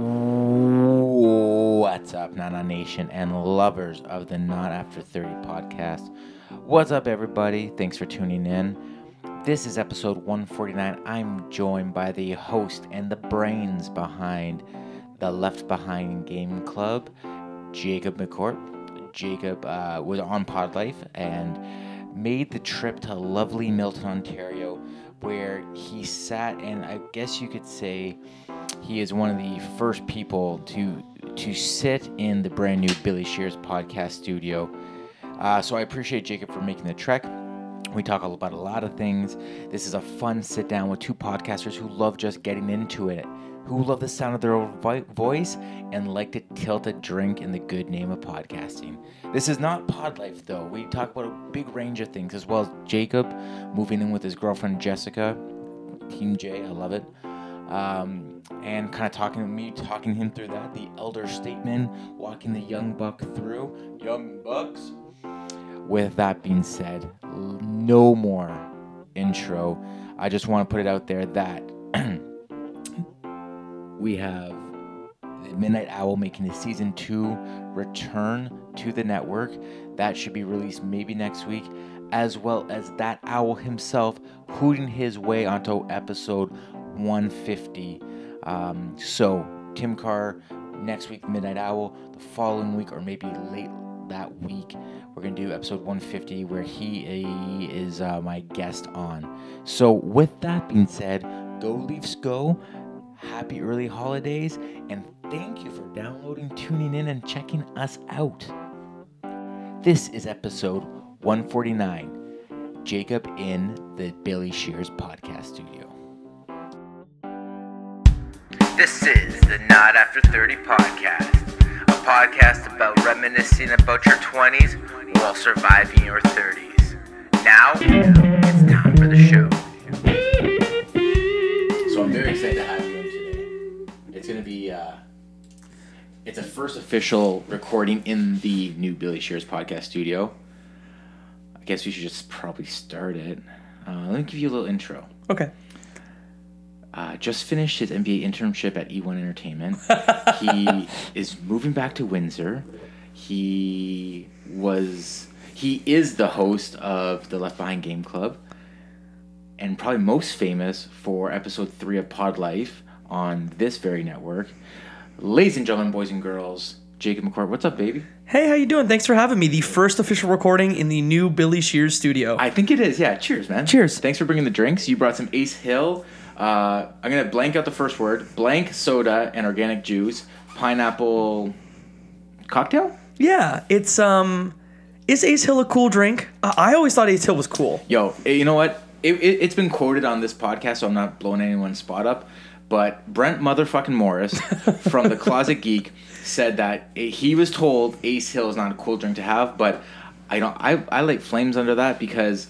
What's up, Nana Nation and lovers of the Not After 30 podcast? What's up, everybody? Thanks for tuning in. This is episode 149. I'm joined by the host and the brains behind the Left Behind Game Club, Jacob McCourt. Jacob uh, was on Pod Life and made the trip to lovely Milton, Ontario, where he sat and I guess you could say he is one of the first people to to sit in the brand new Billy Shears podcast studio. Uh, so I appreciate Jacob for making the trek. We talk about a lot of things. This is a fun sit down with two podcasters who love just getting into it, who love the sound of their own vo- voice and like to tilt a drink in the good name of podcasting. This is not pod life though. We talk about a big range of things as well as Jacob moving in with his girlfriend Jessica, Team J. I love it. Um, and kind of talking me, talking him through that, the elder statement, walking the young buck through. Young bucks. With that being said, no more intro. I just want to put it out there that we have the Midnight Owl making his season two return to the network. That should be released maybe next week, as well as that owl himself hooting his way onto episode 150. Um, so, Tim Carr next week, Midnight Owl, the following week, or maybe late that week, we're going to do episode 150 where he is uh, my guest on. So, with that being said, go Leafs go. Happy early holidays, and thank you for downloading, tuning in, and checking us out. This is episode 149 Jacob in the Billy Shears podcast studio. This is the Not After 30 podcast, a podcast about reminiscing about your 20s while surviving your 30s. Now, it's time for the show. So I'm very excited to have you in today. It's going to be, uh, it's a first official recording in the new Billy Shears podcast studio. I guess we should just probably start it. Uh, let me give you a little intro. Okay. Uh, just finished his MBA internship at E1 Entertainment. he is moving back to Windsor. He was he is the host of the Left Behind Game Club, and probably most famous for episode three of Pod Life on this very network. Ladies and gentlemen, boys and girls, Jacob McCourt, what's up, baby? Hey, how you doing? Thanks for having me. The first official recording in the new Billy Shears studio. I think it is. Yeah. Cheers, man. Cheers. Thanks for bringing the drinks. You brought some Ace Hill. Uh, I'm gonna blank out the first word. Blank soda and organic juice. Pineapple cocktail. yeah, it's um, is Ace Hill a cool drink? I always thought Ace Hill was cool. Yo, eh, you know what? It, it, it's been quoted on this podcast, so I'm not blowing anyone's spot up. But Brent motherfucking Morris from the Closet Geek said that he was told Ace Hill is not a cool drink to have, but I don't. I I like flames under that because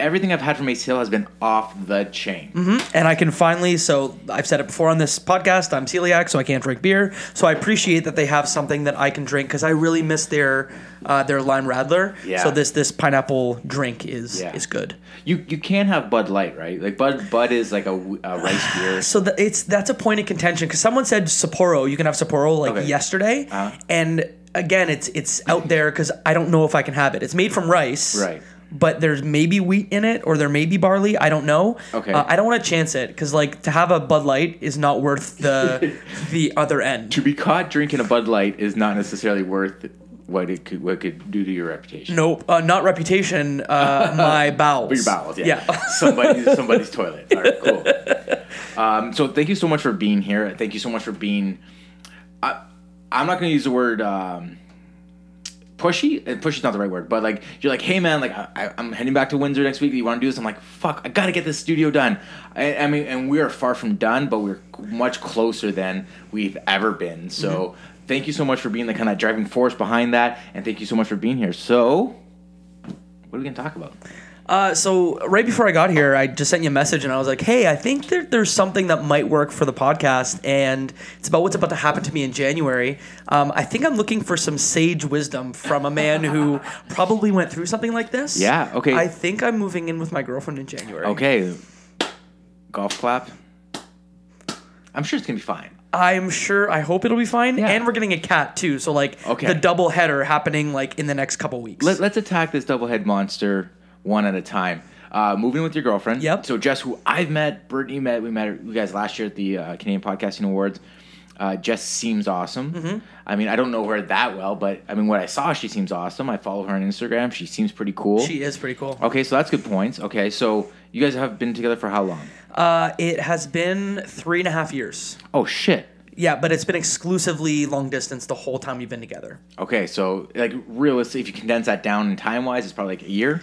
everything I've had from Ace Hill has been off the chain. And I can finally, so I've said it before on this podcast, I'm celiac, so I can't drink beer. So I appreciate that they have something that I can drink because I really miss their uh, their lime radler. Yeah. So this this pineapple drink is Yeah. is good. You you can have Bud Light, right? Like Bud Bud is like a rice beer. So the, it's that's a point of contention because someone said Sapporo. You can have Sapporo like Okay. yesterday, Uh-huh. and again, it's it's out there because I don't know if I can have it. It's made from rice, Right. But there's maybe wheat in it, or there may be barley. I don't know. Okay. Uh, I don't want to chance it because like to have a Bud Light is not worth the the other end. to be caught drinking a Bud Light is not necessarily worth what it could what it could do to your reputation. Nope, uh, not reputation. Uh, my bowels. Your bowels, yeah. Yeah. somebody's somebody's toilet. All right, cool. Um, so thank you so much for being here. Thank you so much for being. I, I'm not going to use the word um, pushy. Uh, Pushy's not the right word, but like you're like, hey man, like I, I'm heading back to Windsor next week. You want to do this? I'm like, fuck, I gotta get this studio done. I, I mean, and we are far from done, but we're much closer than we've ever been. So. Thank you so much for being the kind of driving force behind that, and thank you so much for being here. So, what are we gonna talk about? Uh, so right before I got here, I just sent you a message and I was like, "Hey, I think there, there's something that might work for the podcast, and it's about what's about to happen to me in January. Um, I think I'm looking for some sage wisdom from a man who probably went through something like this. Yeah, okay. I think I'm moving in with my girlfriend in January. Okay. Golf clap. I'm sure it's gonna be fine. I'm sure. I hope it'll be fine. Yeah. And we're getting a cat too. So like Okay. the double header happening like in the next couple weeks. Let, let's attack this double head monster one at a time. Uh, moving with your girlfriend. Yep. So Jess, who I've met, Brittany met, we met you guys last year at the uh, Canadian Podcasting Awards. Uh, Jess seems awesome. Mm-hmm. I mean, I don't know her that well, but I mean, what I saw, she seems awesome. I follow her on Instagram. She seems pretty cool. she is pretty cool. okay, so that's good points. Okay, so you guys have been together for how long? Uh, it has been three and a half years. Oh shit. Yeah, but it's been exclusively long distance the whole time we've been together. Okay, so like realistically, if you condense that down in time wise, it's probably like a year.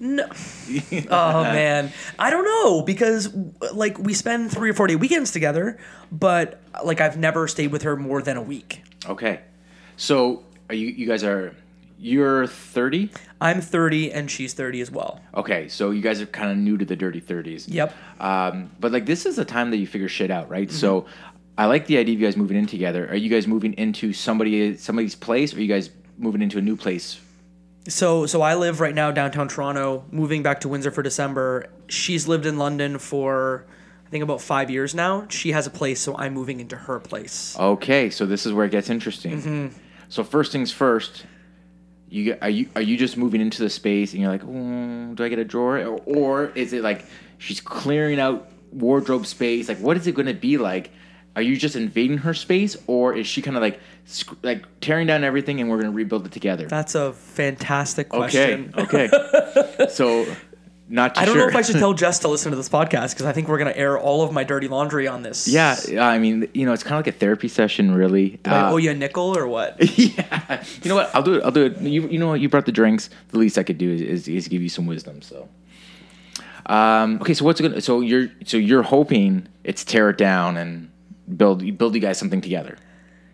No. oh man, I don't know because like we spend three or four day weekends together, but like I've never stayed with her more than a week. Okay, so are you you guys are you're thirty? I'm 30 and she's 30 as well. Okay, so you guys are kind of new to the dirty thirties. Yep. Um, but like this is the time that you figure shit out, right? Mm-hmm. So I like the idea of you guys moving in together. Are you guys moving into somebody somebody's place, or are you guys moving into a new place? So so I live right now downtown Toronto, moving back to Windsor for December. She's lived in London for I think about 5 years now. She has a place, so I'm moving into her place. Okay, so this is where it gets interesting. Mm-hmm. So first things first, you are you are you just moving into the space and you're like, mm, do I get a drawer, or, or is it like she's clearing out wardrobe space? Like, what is it going to be like? Are you just invading her space, or is she kind of like sc- like tearing down everything and we're going to rebuild it together? That's a fantastic question. okay. okay so, not too I don't sure. know if I should tell Jess to listen to this podcast because I think we're gonna air all of my dirty laundry on this. Yeah, I mean, you know, it's kind of like a therapy session, really. Do I Uh, owe you a nickel or what? yeah. You know what? I'll do it. I'll do it. You, you know what? You brought the drinks. The least I could do is, is, is give you some wisdom. So, um, okay. So what's gonna? So you're so you're hoping it's tear it down and build build you guys something together.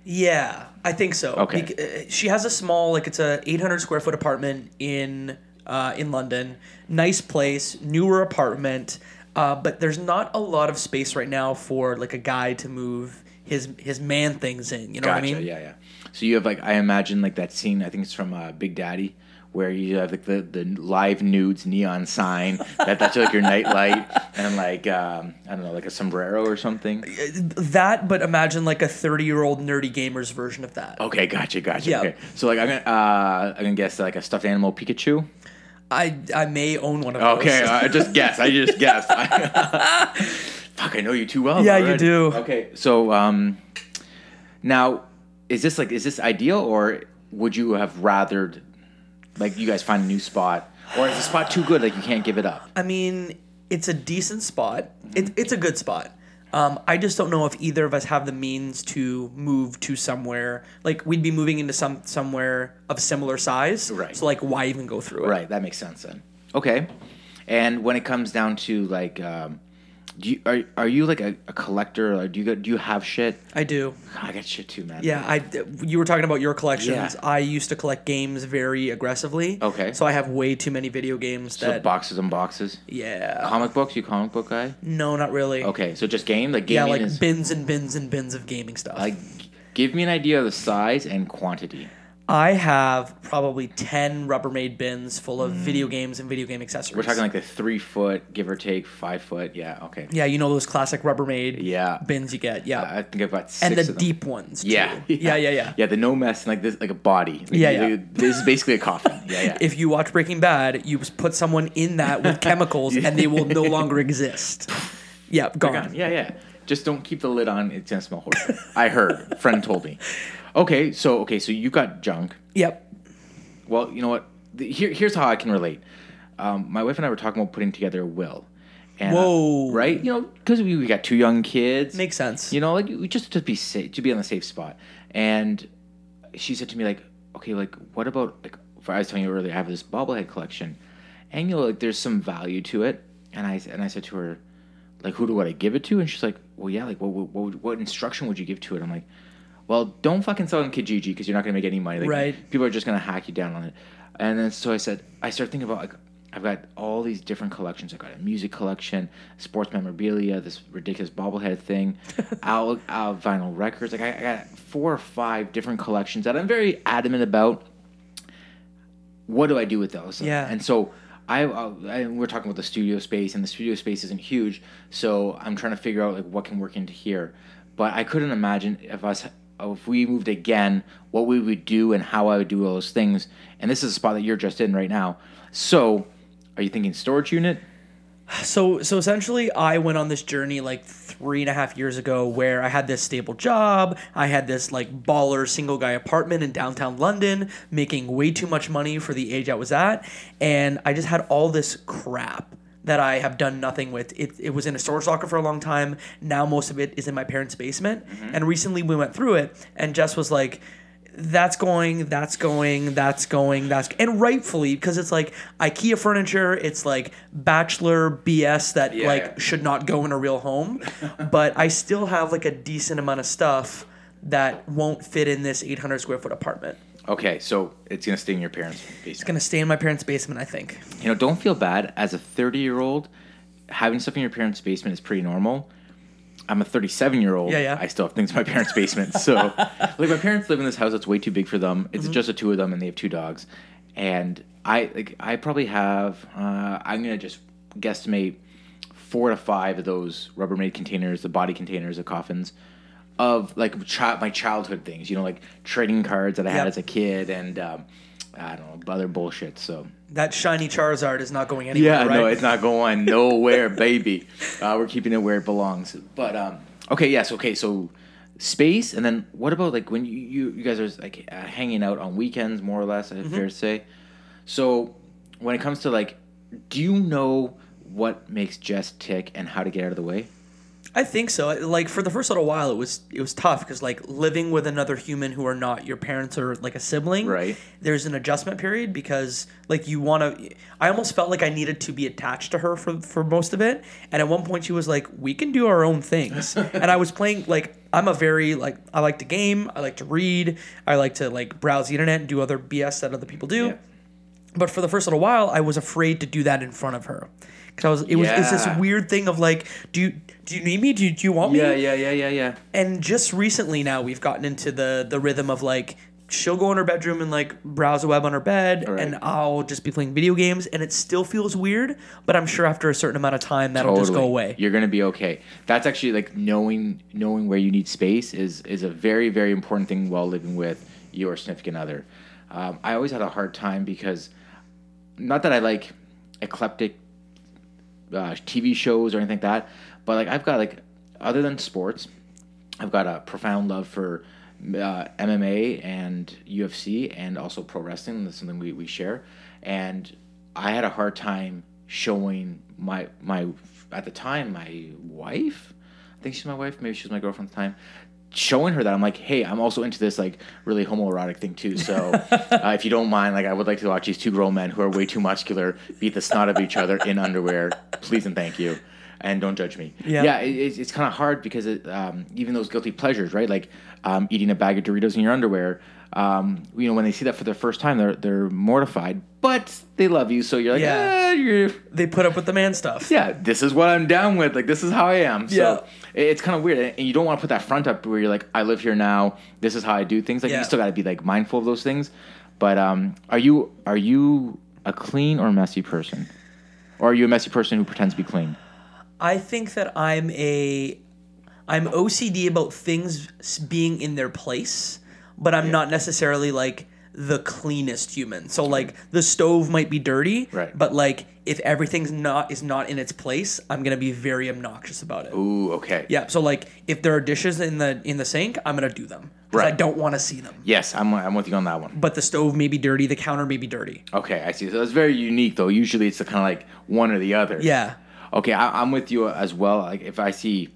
Yeah, I think so. Okay. Bec- uh, she has a small, like it's a 800 square foot apartment in uh, in London. Nice place, newer apartment, uh, but there's not a lot of space right now for like a guy to move his his man things in. You know Gotcha. what I mean? Yeah, yeah. So you have like I imagine like that scene. I think it's from uh, Big Daddy. Where you have like the, the live nudes neon sign that that's like your night light and like um, I don't know like a sombrero or something. That, but imagine like a 30 year old nerdy gamers version of that. Okay, gotcha, gotcha. Yeah. Okay, so like I'm gonna uh, I'm gonna guess like a stuffed animal Pikachu. I I may own one of those. Okay, I just guess. I just guess. Fuck, I know you too well. Yeah, you do. Okay, so um, now is this like is this ideal or would you have rathered like you guys find a new spot or is the spot too good like you can't give it up? I mean, it's a decent spot. It, it's a good spot. Um, I just don't know if either of us have the means to move to somewhere. Like we'd be moving into some somewhere of similar size. Right. So like, why even go through it? Right, that makes sense then. Okay, and when it comes down to like, um, do you are are you like a, a collector? Or do you got, do you have shit? I do. I got shit too, man. Yeah, I. You were talking about your collections. Yeah. I used to collect games very aggressively. Okay. So I have way too many video games So that. boxes and boxes. yeah. Comic books? You comic book guy? no, not really. Okay, so just game like Yeah, like is bins and bins and bins of gaming stuff. like give me an idea of the size and quantity. I have probably 10 Rubbermaid bins full of hmm. video games and video game accessories. We're talking like the three foot, give or take, five foot. Yeah, okay. Yeah, you know those classic Rubbermaid Yeah. bins you get. Yeah. I think I've got six and the of them. deep ones. Too. Yeah. Yeah, yeah, yeah. Yeah, the no mess like this, like a body. Like, Yeah, yeah. This is basically a coffin. Yeah, yeah. If you watch Breaking Bad, you put someone in that with chemicals and they will no longer exist. Yeah, gone. Gone. Yeah, yeah. Just don't keep the lid on. It's gonna smell horrible. I heard. Friend told me. Okay, so okay, so you got junk. Yep. Well, you know what? The, here, here's how I can relate. Um, my wife and I were talking about putting together a will. And, uh, Whoa. right? You know, because we, we got two young kids. Makes sense. You know, like we- just to be safe, to be on the safe spot. And she said to me, like, okay, like, what about like? For I was telling you earlier, I have this bobblehead collection, and you know, like, there's some value to it. And I and I said to her, like, who do I give it to? And she's like, well, yeah, like, what what what, what instruction would you give to it? I'm like, well, don't fucking sell it on Kijiji because you're not gonna make any money. Like, Right. People are just gonna hack you down on it. And then so I said, I started thinking about like. I've got all these different collections. I've got a music collection, sports memorabilia, this ridiculous bobblehead thing, out, Al vinyl records. Like I, I got four or five different collections that I'm very adamant about. What do I do with those? Yeah. And so I, I we're talking about the studio space, and the studio space isn't huge, so I'm trying to figure out like what can work into here. but I couldn't imagine if us if we moved again, what we would do and how I would do all those things. And this is a spot that you're just in right now. So, are you thinking storage unit? So so essentially, I went on this journey like three and a half years ago, where I had this stable job. I had this like baller single guy apartment in downtown London, making way too much money for the age I was at, and I just had all this crap that I have done nothing with. It, it was in a storage locker for a long time. Now most of it is in my parents' basement. Mm-hmm. And recently we went through it, and Jess was like, that's going, that's going, that's going, that's and rightfully because it's like IKEA furniture, it's like bachelor BS that Yeah, like yeah. should not go in a real home. but I still have like a decent amount of stuff that won't fit in this 800 square foot apartment. Okay, so it's gonna stay in your parents' basement. It's gonna stay in my parents' basement, I think. you know, don't feel bad. As a 30 year old, having stuff in your parents' basement is pretty normal. I'm a 37 year old. Yeah, yeah. I still have things in my parents' basement. So, like, my parents live in this house that's way too big for them. It's Mm-hmm. just the two of them, and they have two dogs. And I, like, I probably have. Uh, I'm gonna just guesstimate four to five of those Rubbermaid containers, the body containers, the coffins, of like chi- my childhood things. You know, like trading cards that I had Yep. as a kid, and um, I don't know other bullshit. So That shiny Charizard is not going anywhere. yeah, right? no, it's not going nowhere, baby. Uh, we're keeping it where it belongs. But um, okay, yes, okay. So space, and then what about like when you you, you guys are like uh, hanging out on weekends, more or less? Mm-hmm. Fair to say. So when it comes to like, do you know what makes Jess tick and how to get out of the way? I think so. Like for the first little while, it was it was tough because like living with another human who are not your parents or like a sibling. Right. There's an adjustment period because like you want to. I almost felt like I needed to be attached to her for for most of it. And at one point, she was like, "We can do our own things," and I was playing like I'm a very like I like to game. I like to read. I like to like browse the internet and do other BS that other people do. Yeah. But for the first little while, I was afraid to do that in front of her. Cause I was, it was, it's this weird thing of like, do you, do you need me? Do you, do you want me? Yeah, yeah, yeah, yeah, yeah. And just recently now we've gotten into the the rhythm of like, she'll go in her bedroom and like browse the web on her bed, Right. and I'll just be playing video games, and it still feels weird. But I'm sure after a certain amount of time that'll just go away. You're gonna be okay. That's actually like knowing knowing where you need space is is a very very important thing while living with your significant other. Um, I always had a hard time because not that I like eclectic uh, TV shows or anything like that, but like I've got like other than sports, I've got a profound love for uh, MMA and UFC and also pro wrestling. That's something we, we share. And I had a hard time showing my my at the time my wife. I think she's my wife. Maybe she was my girlfriend at the time. Showing her that I'm like, hey, I'm also into this like really homoerotic thing too. So uh, if you don't mind, like I would like to watch these two grown men who are way too muscular beat the snot of each other in underwear. Please and thank you, and don't judge me. Yeah. yeah it, it's, it's kind of hard because it, um, even those guilty pleasures, right? Like um, eating a bag of Doritos in your underwear. Um, you know, when they see that for the first time, they're they're mortified, but they love you, so you're like, Yeah. yeah, you're, They put up with the man stuff. yeah, this is what I'm down with. Like, this is how I am. So Yeah. it- it's kind of weird, and you don't want to put that front up where you're like, I live here now. This is how I do things. Like, Yeah. you still got to be like mindful of those things. But um, are you are you a clean or messy person, or are you a messy person who pretends to be clean? I think that I'm a I'm OCD about things being in their place, but I'm not necessarily like the cleanest human. So like the stove might be dirty, Right. but like if everything's not is not in its place, I'm going to be very obnoxious about it. Ooh, okay. Yeah, so like if there are dishes in the in the sink, I'm going to do them. 'cause I don't want to see them. Yes, I'm I'm with you on that one. But the stove may be dirty, the counter may be dirty. Okay, I see. So that's very unique, though. Usually, it's the kind of like one or the other. Yeah. Okay, I, I'm with you as well. Like if I see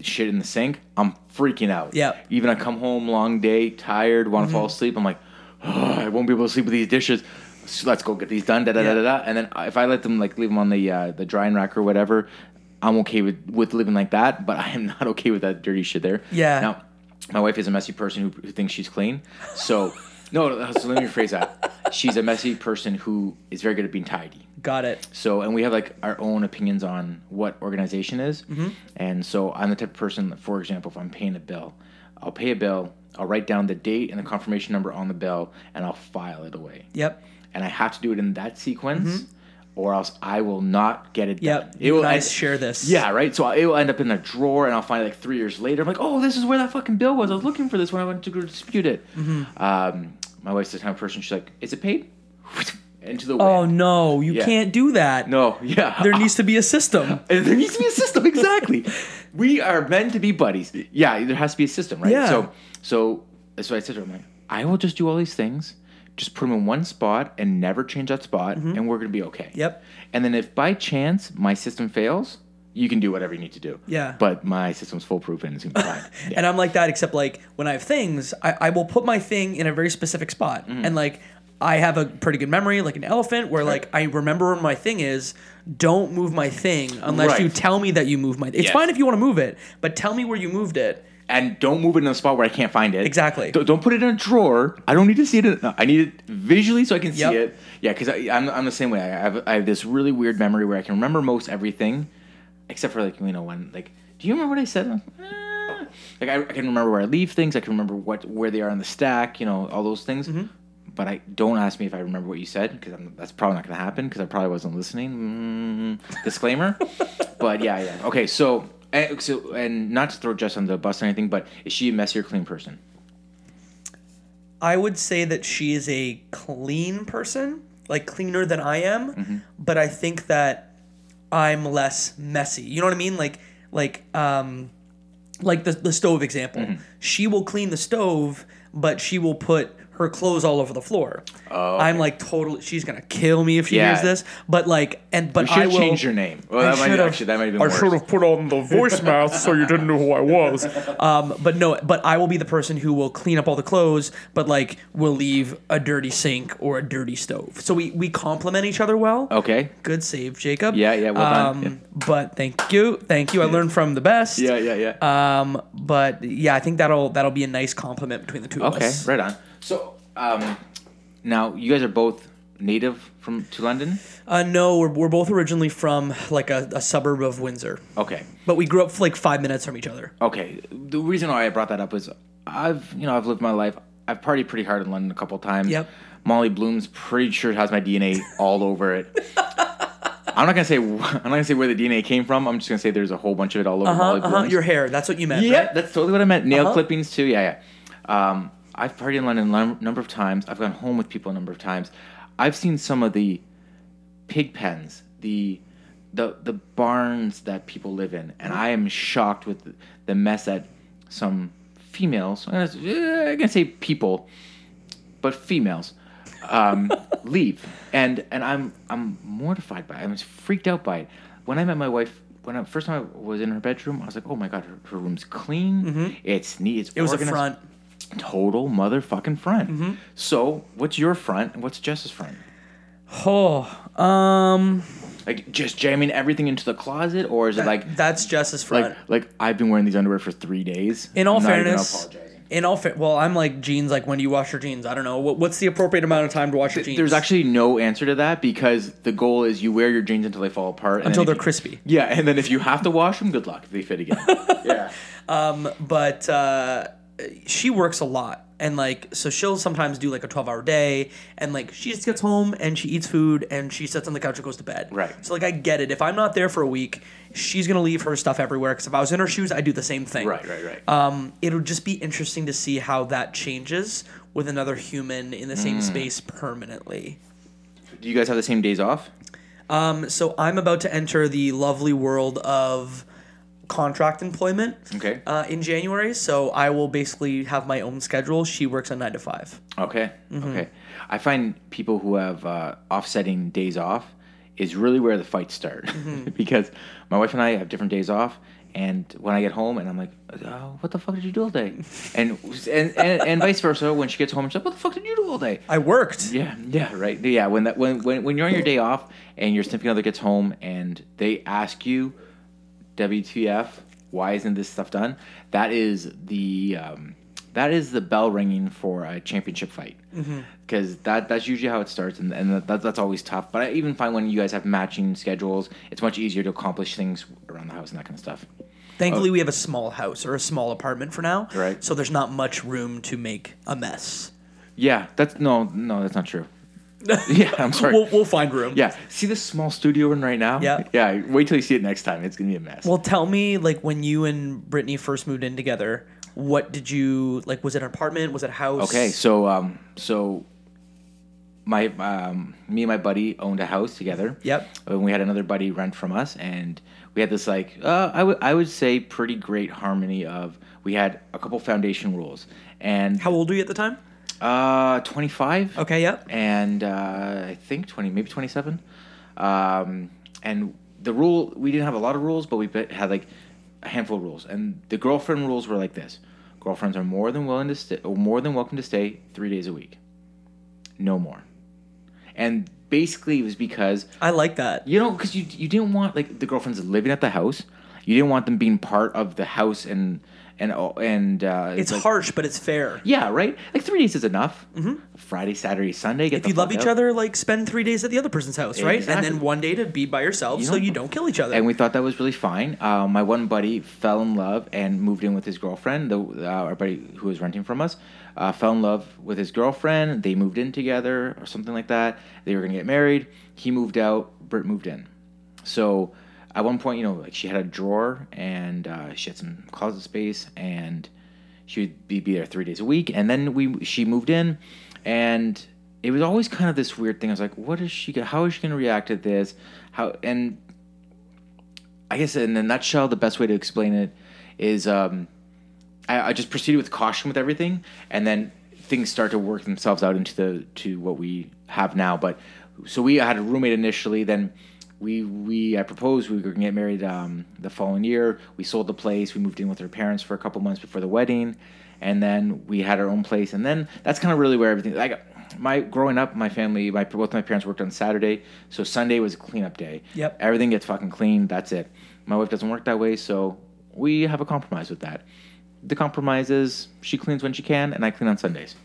shit in the sink, I'm freaking out. Yeah. Even I come home long day, tired, want to fall asleep. I'm like, oh, I won't be able to sleep with these dishes. So let's go get these done. Da da da da da. And then if I let them like leave them on the uh, the drying rack or whatever, I'm okay with with living like that. But I am not okay with that dirty shit there. Yeah. Now, my wife is a messy person who, who thinks she's clean. So. No, so let me rephrase that. She's a messy person who is very good at being tidy. Got it. So, and we have like our own opinions on what organization is. Mm-hmm. And so, I'm the type of person, that, for example, if I'm paying a bill, I'll pay a bill, I'll write down the date and the confirmation number on the bill, and I'll file it away. Yep. And I have to do it in that sequence, Mm-hmm. or else I will not get it Yep. done. It will I end- share this. Yeah, right. So it will end up in a drawer, and I'll find it like three years later. I'm like, oh, this is where that fucking bill was. I was looking for this when I went to dispute it. Mm-hmm. Um, my wife's the kind of person. She's like, is it paid? Into the Oh no, you Yeah. can't do that. no, yeah. There needs to be a system. There needs to be a system exactly we are meant to be buddies yeah there has to be a system right Yeah. so so that's what i said to her i'm like i will just do all these things just put them in one spot and never change that spot and we're gonna be okay Mm-hmm. Yep. and then if by chance my system fails you can do whatever you need to do Yeah. but my system's foolproof and it's gonna be fine yeah. And I'm like that, except like when I have things, I, I will put my thing in a very specific spot. Mm-hmm. And like I have a pretty good memory, like an elephant, where like I remember where my thing is. Don't move my thing unless you tell me that you move my. It's Yes. fine if you want to move it, but tell me where you moved it. and don't move it in a spot where I can't find it. Exactly. Don't, don't put it in a drawer. I don't need to see it. In, no, I need it visually so I can see it. Yeah, because I'm, I'm the same way. I have, I have this really weird memory where I can remember most everything, except for like you know when like, do you remember what I said? Eh. Like I, I can remember where I leave things. I can remember what where they are on the stack. You know all those things. Mm-hmm. But I don't ask me if I remember what you said because that's probably not going to happen because I probably wasn't listening. Mm, disclaimer. but yeah, yeah. Okay, so and, so and not to throw Jess on the bus or anything, but is she a messy or clean person? I would say that she is a clean person, like cleaner than I am, Mm-hmm. but I think that I'm less messy. You know what I mean? Like like um like the the stove example. Mm-hmm. She will clean the stove, but she will put her clothes all over the floor. Oh, I'm like totally she's going to kill me if she Yeah. hears this, but like and but You should I will changed your name. Well, I that might should've- actually that might have been I worse. should have put on the voicemail so you didn't know who I was. Um, but no, but I will be the person who will clean up all the clothes, but like will leave a dirty sink or a dirty stove. So we we complement each other well. Okay. Good save, Jacob. Yeah, yeah, well done. Um, Yeah. But thank you, thank you. I learned from the best. Yeah, yeah, yeah. Um, but yeah, I think that'll that'll be a nice compliment between the two of us. okay, right on. So, um, now you guys are both native from to London. Uh, no, we're, we're both originally from like a, a suburb of Windsor, Okay. but we grew up like five minutes from each other. Okay. The reason why I brought that up is I've you know I've lived my life. I've partied pretty hard in London a couple times. Yep. Molly Bloom's pretty sure has my DNA all over it. I'm not gonna say I'm not gonna say where the DNA came from. I'm just gonna say there's a whole bunch of it all over Uh Molly huh. Uh-huh. Bloom's. Your hair. That's what you meant. yeah, right? that's totally what I meant. Nail Uh-huh. clippings too. Yeah, yeah. Um, I've partied in London a number of times. I've gone home with people a number of times. I've seen some of the pig pens, the the the barns that people live in, and I am shocked with the, mess that some females. I'm gonna, eh, say people, but females um, leave, and and I'm I'm mortified by it. I'm freaked out by it. When I met my wife, when I first time I was in her bedroom, I was like, oh my god, her, her room's clean. It's neat. It's Mm-hmm. It was a front. Total motherfucking front. Mm-hmm. So, what's your front and what's Jess's front? Oh, um, Like just jamming everything into the closet, or is it like that's Jess's front. like like I've been wearing these underwear for three days? in all I'm fairness, in all fa- well, I'm like jeans. Like when do you wash your jeans? I don't know. What, what's the appropriate amount of time to wash your jeans? There's actually no answer to that because the goal is you wear your jeans until they fall apart. until they're you- crispy. Yeah, and then if you have to wash them, good luck. They fit again. yeah. Um, but uh, she works a lot. And like, so she'll sometimes do like a 12 hour day, and like, she just gets home and she eats food and she sits on the couch and goes to bed. Right. So, like, I get it. If I'm not there for a week, she's gonna leave her stuff everywhere. Because if I was in her shoes, I'd do the same thing. Right, right, right. Um, it'll just be interesting to see how that changes with another human in the same Mm. space permanently. Do you guys have the same days off? Um, so I'm about to enter the lovely world of contract employment Okay. uh, in January. So I will basically have my own schedule. She works a nine to five. Okay. Mm-hmm. Okay. I find people who have uh, offsetting days off is really where the fights start Mm-hmm. because my wife and I have different days off. And when I get home and I'm like, oh, what the fuck did you do all day? And, and and and vice versa. When she gets home, she's like, what the fuck did you do all day? I worked. Yeah, yeah, right. Yeah, when that when when, when you're on your day off and your significant other gets home and they ask you, WTF, why isn't this stuff done? That is the um, that is the bell ringing for a championship fight because that that's usually how it starts and, and that, that's always tough. But I even find when you guys have matching schedules, it's much easier to accomplish things around the house and that kind of stuff. Thankfully, we have a small house or a small apartment for now. Right. So there's not much room to make a mess. Yeah, that's no, no, that's not true. yeah, I'm sorry. We'll, we'll find room. yeah, see this small studio we're in right now? Yeah. Yeah, wait till you see it next time. It's gonna be a mess. Well, tell me, like, when you and Brittany first moved in together, what did you like? Was it an apartment? Was it a house? Okay, so um, so my um, me and my buddy owned a house together. Yep. And we had another buddy rent from us, and we had this like uh, I would I would say pretty great harmony of we had a couple foundation rules and How old were you at the time? Uh twenty five. Okay. Yep. And uh, I think twenty, maybe twenty seven. Um, and the rule we didn't have a lot of rules, but we had like a handful of rules. And the girlfriend rules were like this: girlfriends are more than willing to stay, or more than welcome to stay three days a week, no more. And basically, it was because I like that. you know, because you you didn't want like the girlfriends living at the house. You didn't want them being part of the house and and and uh, It's like- harsh, but it's fair. Yeah, right. Like three days is enough. Mm-hmm. Friday, Saturday, Sunday. Get If you love each other, like spend three days at the other person's house, right? And then one day to be by yourself, You so know- you don't kill each other. and we thought that was really fine. Uh, my one buddy fell in love and moved in with his girlfriend. The uh, our buddy who was renting from us uh, fell in love with his girlfriend. They moved in together or something like that. They were gonna get married. He moved out. Britt moved in. So at one point, you know, like she had a drawer and uh, she had some closet space and she would be, be there three days a week. And then we she moved in and it was always kind of this weird thing. I was like, what is she? How is she going to react to this? How and I guess in a nutshell, the best way to explain it is um, I, I just proceeded with caution with everything, and then things start to work themselves out into the to what we have now. But so we had a roommate initially, then we we I proposed we were gonna get married um, the following year. We sold the place. We moved in with her parents for a couple months before the wedding, and then we had our own place. And then that's kind of really where everything like my growing up, my family, my both my parents worked on Saturday, so Sunday was a cleanup day. Yep. Everything gets fucking clean. That's it. My wife doesn't work that way, so we have a compromise with that. The compromise is she cleans when she can, and I clean on Sundays.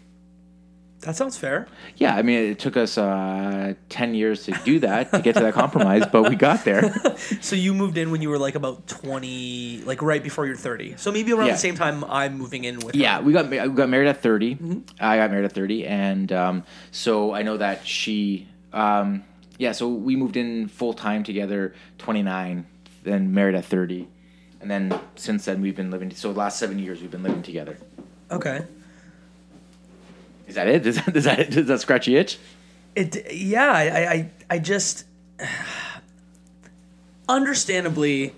That sounds fair. Yeah, I mean, it took us uh, 10 years to do that, to get to that compromise, but we got there. So you moved in when you were like about twenty, like right before you're thirty. So maybe around Yeah. the same time I'm moving in with. her. Yeah, we got we got married at 30. I got married at 30, and um, so I know that she, um, yeah, so we moved in full time together, 29, then married at 30. And then since then, we've been living, so the last seven years, we've been living together. Okay. Is that it? Does that, does that, does that scratch your itch? It yeah, I I, I- just understandably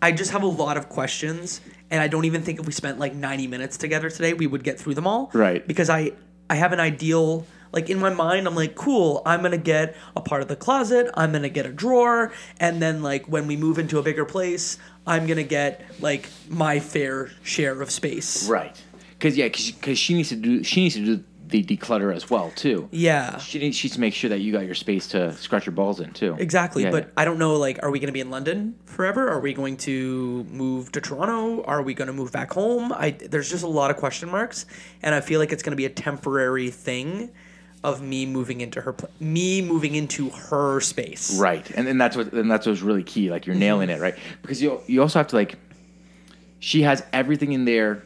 I just have a lot of questions and I don't even think if we spent like 90 minutes together today we would get through them all. Right. Because I I have an ideal like in my mind I'm like cool, I'm to get a part of the closet, I'm to get a drawer and then like when we move into a bigger place, I'm to get like my fair share of space. Right. Because, yeah, because she needs to do, she needs to do the declutter as well, too. Yeah. She needs, she needs to make sure that you got your space to scratch your balls in, too. Exactly, Yeah, but yeah. I don't know. Like, are we going to be in London forever? Are we going to move to Toronto? Are we going to move back home? I there's just a lot of question marks, and I feel like it's going to be a temporary thing of me moving into her pla- me moving into her space. Right, and and that's what and that's what's really key. Like you're nailing mm-hmm. it, right? Because you you also have to like. She has everything in there.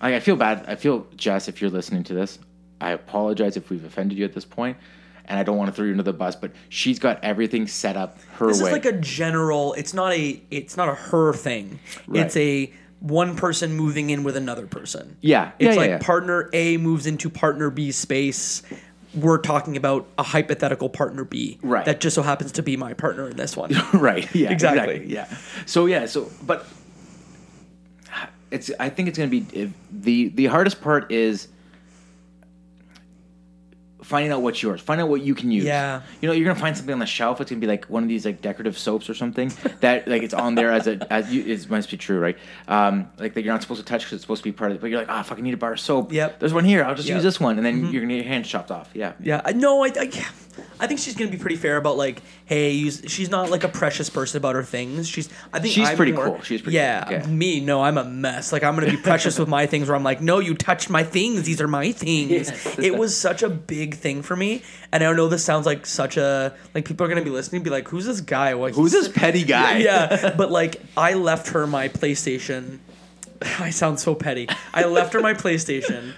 I, I feel bad. I feel Jess, if you're listening to this, I apologize if we've offended you at this point, and I don't want to throw you under the bus. But she's got everything set up her This way. is like a general. It's not a. It's not a her thing. Right. It's a one person moving in with another person. Yeah, It's yeah, yeah, like yeah. partner A moves into partner B's space. We're talking about a hypothetical partner B. Right. That just so happens to be my partner in this one. right. Yeah. Exactly. Exactly. Yeah. So yeah. So but it's. I think it's gonna be if the the hardest part is finding out what's yours. Find out what you can use. Yeah. You know, you're gonna find something on the shelf. It's gonna be like one of these like decorative soaps or something that like it's on there as a as you. It must be true, right? Um, like that you're not supposed to touch because it's supposed to be part of it. But you're like, ah, fuck, I need a bar of soap. Yep. There's one here. I'll just Yep. use this one, and then you're gonna get your hand chopped off. Yeah. Yeah, I no, I, I, I think she's gonna be pretty fair about like, hey, she's not like a precious person about her things. She's, I think She's I'm pretty more- cool. She's pretty yeah, cool. Yeah. Me, no, I'm a mess. Like I'm gonna be precious with my things. Where I'm like, no, you touched my things. These are my things. Yes. It was such a big thing for me, and I know this sounds like such a like people are gonna be listening, and be like, who's this guy? What Who's this petty guy? yeah, but like I left her my PlayStation. I sound so petty. I left her my PlayStation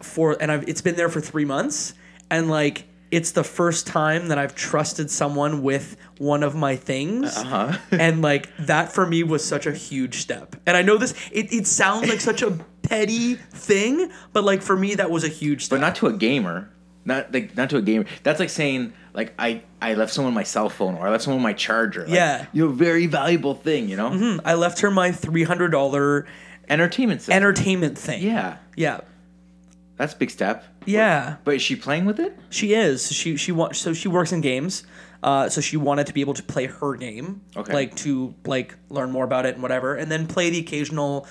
for, and I've, it's been there for three months, and like it's the first time that I've trusted someone with one of my things. Uh-huh. and like that for me was such a huge step. And I know this it, it sounds like such a petty thing, but like for me that was a huge step. but not to a gamer. Not like not to a gamer. That's like saying like I I left someone my cell phone or I left someone my charger. Like, Yeah. you know, very valuable thing. You know, I left her my three hundred dollar entertainment. System. entertainment thing. yeah, Yeah. That's a big step. Yeah. But is she playing with it? She is. She she wants so she works in games. Uh, so she wanted to be able to play her game, Okay. like to like learn more about it and whatever, and then play the occasional,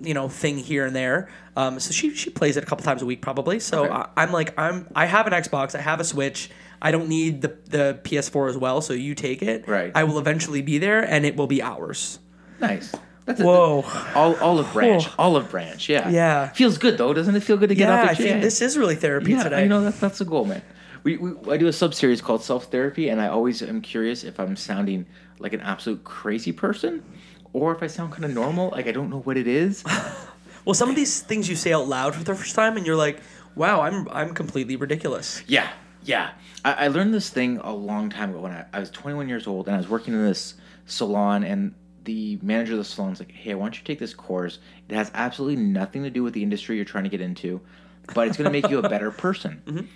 you know, thing here and there. Um, so she she plays it a couple times a week probably. So Okay. I, I'm like I'm I have an Xbox, I have a Switch. I don't need the the PS4 as well, so you take it. Right. I will eventually be there, and it will be ours. Nice. That's Whoa. A, all olive branch. Olive branch. Yeah. Yeah. Feels good though, doesn't it? Feel good to get Yeah, up think this is really therapy yeah, today. you know that's that's the goal, man. We, we I do a sub series called Self Therapy, and I always am curious if I'm sounding like an absolute crazy person, or if I sound kind of normal. Like I don't know what it is. Well, some of these things you say out loud for the first time, and you're like, "Wow, I'm I'm completely ridiculous." Yeah, yeah. I, I learned this thing a long time ago when I, I was 21 years old and I was working in this salon and the manager of the salon was like, "Hey, I want you to take this course. It has absolutely nothing to do with the industry you're trying to get into, but it's going to make you a better person." Mm-hmm.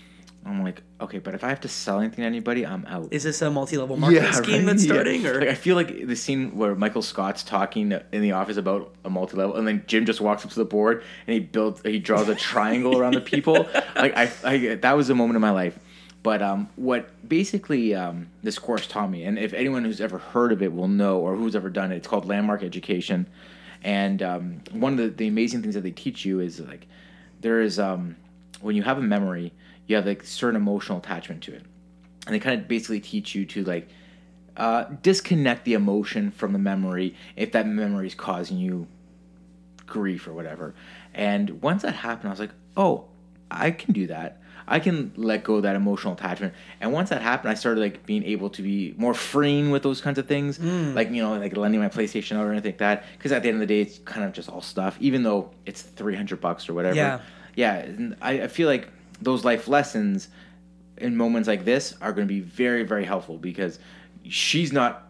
I'm like, "Okay, but if I have to sell anything to anybody, I'm out." Is this a multi-level marketing scheme that's Yeah. starting, or Like, I feel like the scene where Michael Scott's talking in the office about a multi-level, and then Jim just walks up to the board and he builds, he draws a triangle around the people. Like I, I, that was a moment in my life. But um, what basically um, this course taught me, and if anyone who's ever heard of it will know, or who's ever done it, it's called Landmark Education. And um, one of the, the amazing things that they teach you is like there is um, when you have a memory, you have like certain emotional attachment to it, and they kind of basically teach you to like uh, disconnect the emotion from the memory if that memory is causing you grief or whatever. And once that happened, I was like, oh, I can do that. I can let go of that emotional attachment. And once that happened, I started like being able to be more freeing with those kinds of things, like you know, like lending my PlayStation out or anything like that. Because at the end of the day, it's kind of just all stuff, even though it's three hundred bucks or whatever. Yeah. yeah. And I, I feel like those life lessons in moments like this are going to be very, very helpful because she's not.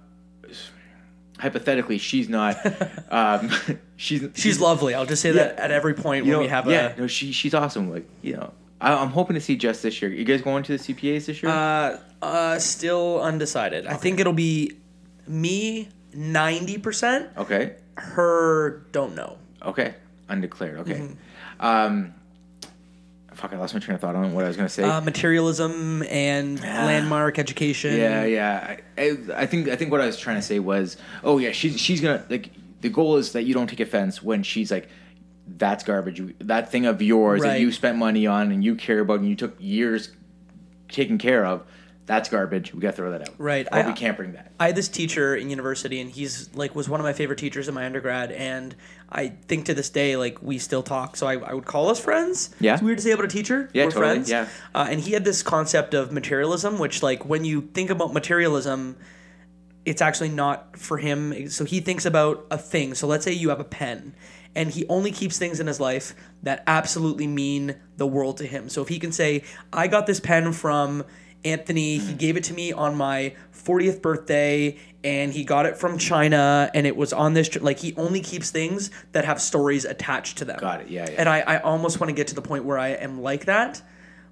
Hypothetically, she's not. um, she's she's lovely. I'll just say that Yeah. at every point when know, we have yeah, a. no, she she's awesome. Like you know, I, I'm hoping to see Jess this year. You guys going to the CPAs this year? Uh, uh, still undecided. I think it'll be me ninety percent. okay, Her don't know. okay, undeclared. Okay, Mm-hmm. um, fuck, I lost my train of thought on what I was gonna say. Uh, materialism and landmark education. yeah, yeah. I, I, I think I think what I was trying to say was, oh yeah, she's she's gonna like the goal is that you don't take offense when she's like. That's garbage. That thing of yours that you spent money on and you care about and you took years taking care of. That's garbage. We gotta throw that out. Right. Or I- we can't bring that. I had this teacher in university, and he's like was one of my favorite teachers in my undergrad, and I think to this day like we still talk. So I, I would call us friends. Yeah. it's weird to say about a teacher. Yeah, We're totally, friends. yeah. uh, and he had this concept of materialism, which like when you think about materialism, it's actually not for him. So he thinks about a thing. So let's say you have a pen, and he only keeps things in his life that absolutely mean the world to him. So if he can say, I got this pen from Anthony, he mm. gave it to me on my 40th birthday, and he got it from China, and it was on this, like, he only keeps things that have stories attached to them. Got it, yeah, yeah. And I, I almost want to get to the point where I am like that.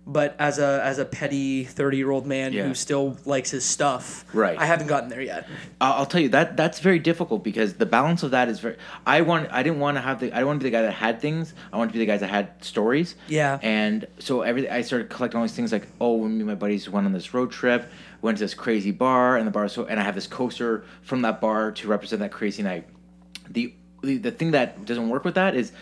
But as a as a petty thirty year old man Yeah. who still likes his stuff, Right. I haven't gotten there yet. I'll, tell you that that's very difficult because the balance of that is very. I want. I didn't want to have the. I didn't want to be the guy that had things. I want to be the guys that had stories. Yeah. And so every I started collecting all these things like oh, when me and my buddies went on this road trip, went to this crazy bar, and the bar so and I have this coaster from that bar to represent that crazy night. The the, the thing that doesn't work with that is.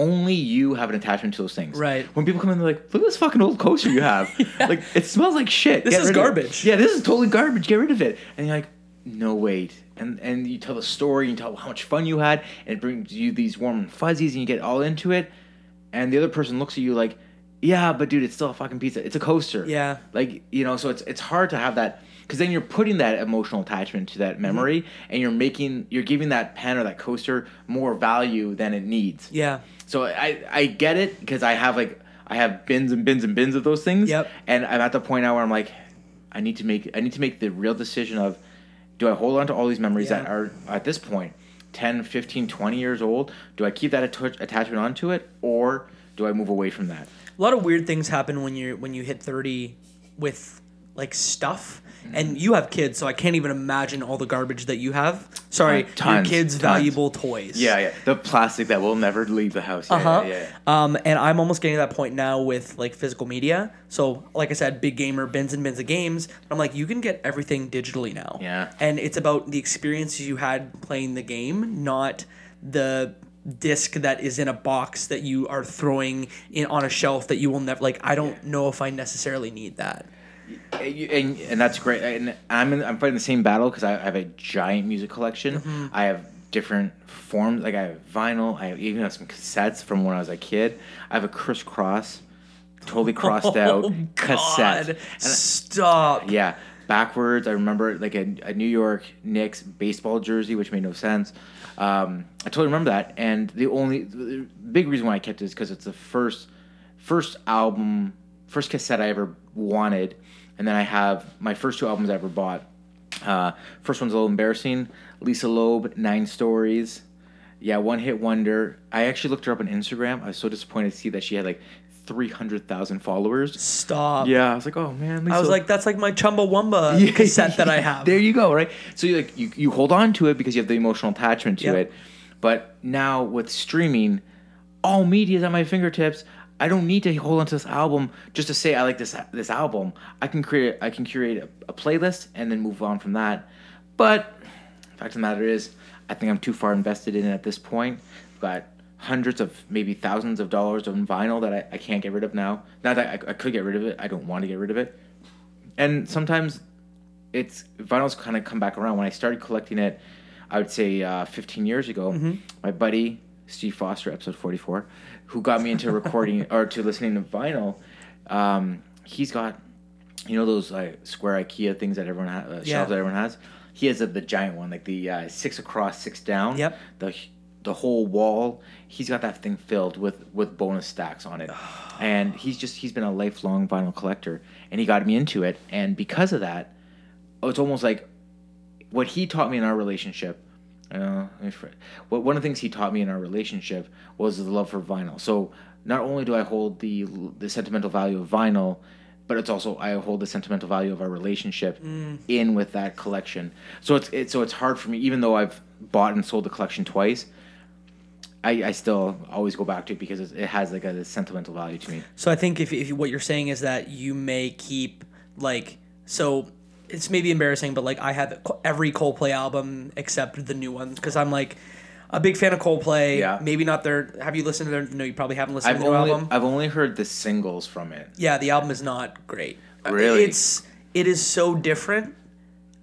Only you have an attachment to those things. Right. When people come in, they're like, "Look at this fucking old coaster you have. Like, it smells like shit. This Get is rid of it." garbage. Yeah, this is totally garbage. Get rid of it. And you're like, no, wait. And and you tell the story, you tell how much fun you had, and it brings you these warm fuzzies, and you get all into it. And the other person looks at you like, yeah, but dude, it's still a fucking pizza. It's a coaster. Yeah. Like you know, so it's it's hard to have that because then you're putting that emotional attachment to that memory, mm-hmm. and you're making you're giving that pen or that coaster more value than it needs. Yeah. So I I get it because I have like I have bins and bins and bins of those things. Yep. And I'm at the point now where I'm like, I need to make I need to make the real decision of, do I hold on to all these memories Yeah. that are at this point 10, 15, 20 years old? Do I keep that atta- attachment onto it, or do I move away from that? a lot of weird things happen when you when you hit 30 with like stuff. And you have kids so i can't even imagine all the garbage that you have sorry tons, your kids tons. valuable toys Yeah, yeah. The plastic that will never leave the house. Yeah, uh-huh yeah, yeah. um and i'm almost getting to that point now with like physical media so like i said big gamer bins and bins of games i'm like you can get everything digitally now Yeah. and it's about the experiences you had playing the game not the disc that is in a box that you are throwing in on a shelf that you will never like i don't know if i necessarily need that And, and, and that's great. And I'm in, I'm fighting the same battle because I, I have a giant music collection. Mm-hmm. I have different forms. Like I have vinyl. I have, even have some cassettes from when I was a kid. I have a crisscross, totally crossed out oh cassette. god And stop yeah, backwards. I remember like a, a New York Knicks baseball jersey, which made no sense. Um, I totally remember that. And the only the big reason why I kept it is because it's the first first album, first cassette I ever wanted, and then I have my first two albums I ever bought. Uh, first one's a little embarrassing. Lisa Loeb, Nine Stories. Yeah, one hit wonder. I actually looked her up on Instagram. I was so disappointed to see that she had like three hundred thousand followers. stop Yeah, I was like, oh man. Lisa i was like that's like my chumbawamba Yeah, cassette that i have There you go, right? So you like you, you hold on to it because you have the emotional attachment to Yep. it. But now with streaming, all media is at my fingertips. I don't need to hold on to this album just to say I like this this album. I can create I can curate a, a playlist and then move on from that. But fact of the matter is, I think I'm too far invested in it at this point. I've got hundreds of maybe thousands of dollars on vinyl that I, I can't get rid of now. Not that I, I could get rid of it, I don't want to get rid of it. And sometimes it's vinyl's kind of come back around. When I started collecting it, I would say uh, 15 years ago, my buddy Steve Foster, episode 44, who got me into recording or to listening to vinyl, um, he's got you know those like square IKEA things that everyone has, uh, shelves Yeah. that everyone has. He has a, the giant one, like the uh, six across, six down. Yep. The the whole wall. He's got that thing filled with with bonus stacks on it, and he's just he's been a lifelong vinyl collector, and he got me into it, and because of that, it's almost like what he taught me in our relationship. Fr- well, one of the things he taught me in our relationship was the love for vinyl. So not only do I hold the the sentimental value of vinyl, but it's also I hold the sentimental value of our relationship mm. in with that collection. So it's it's so it's hard for me, even though I've bought and sold the collection twice. I, I still always go back to it because it has like a sentimental value to me. So I think if, if what you're saying is that you may keep like so it's maybe embarrassing, but like I have every Coldplay album except the new ones because I'm like a big fan of Coldplay. Yeah. Maybe not their. Have you listened to their? No, you probably haven't listened I've to the new only album. I've only heard the singles from it. yeah, the album is not great. Really? It's it is so different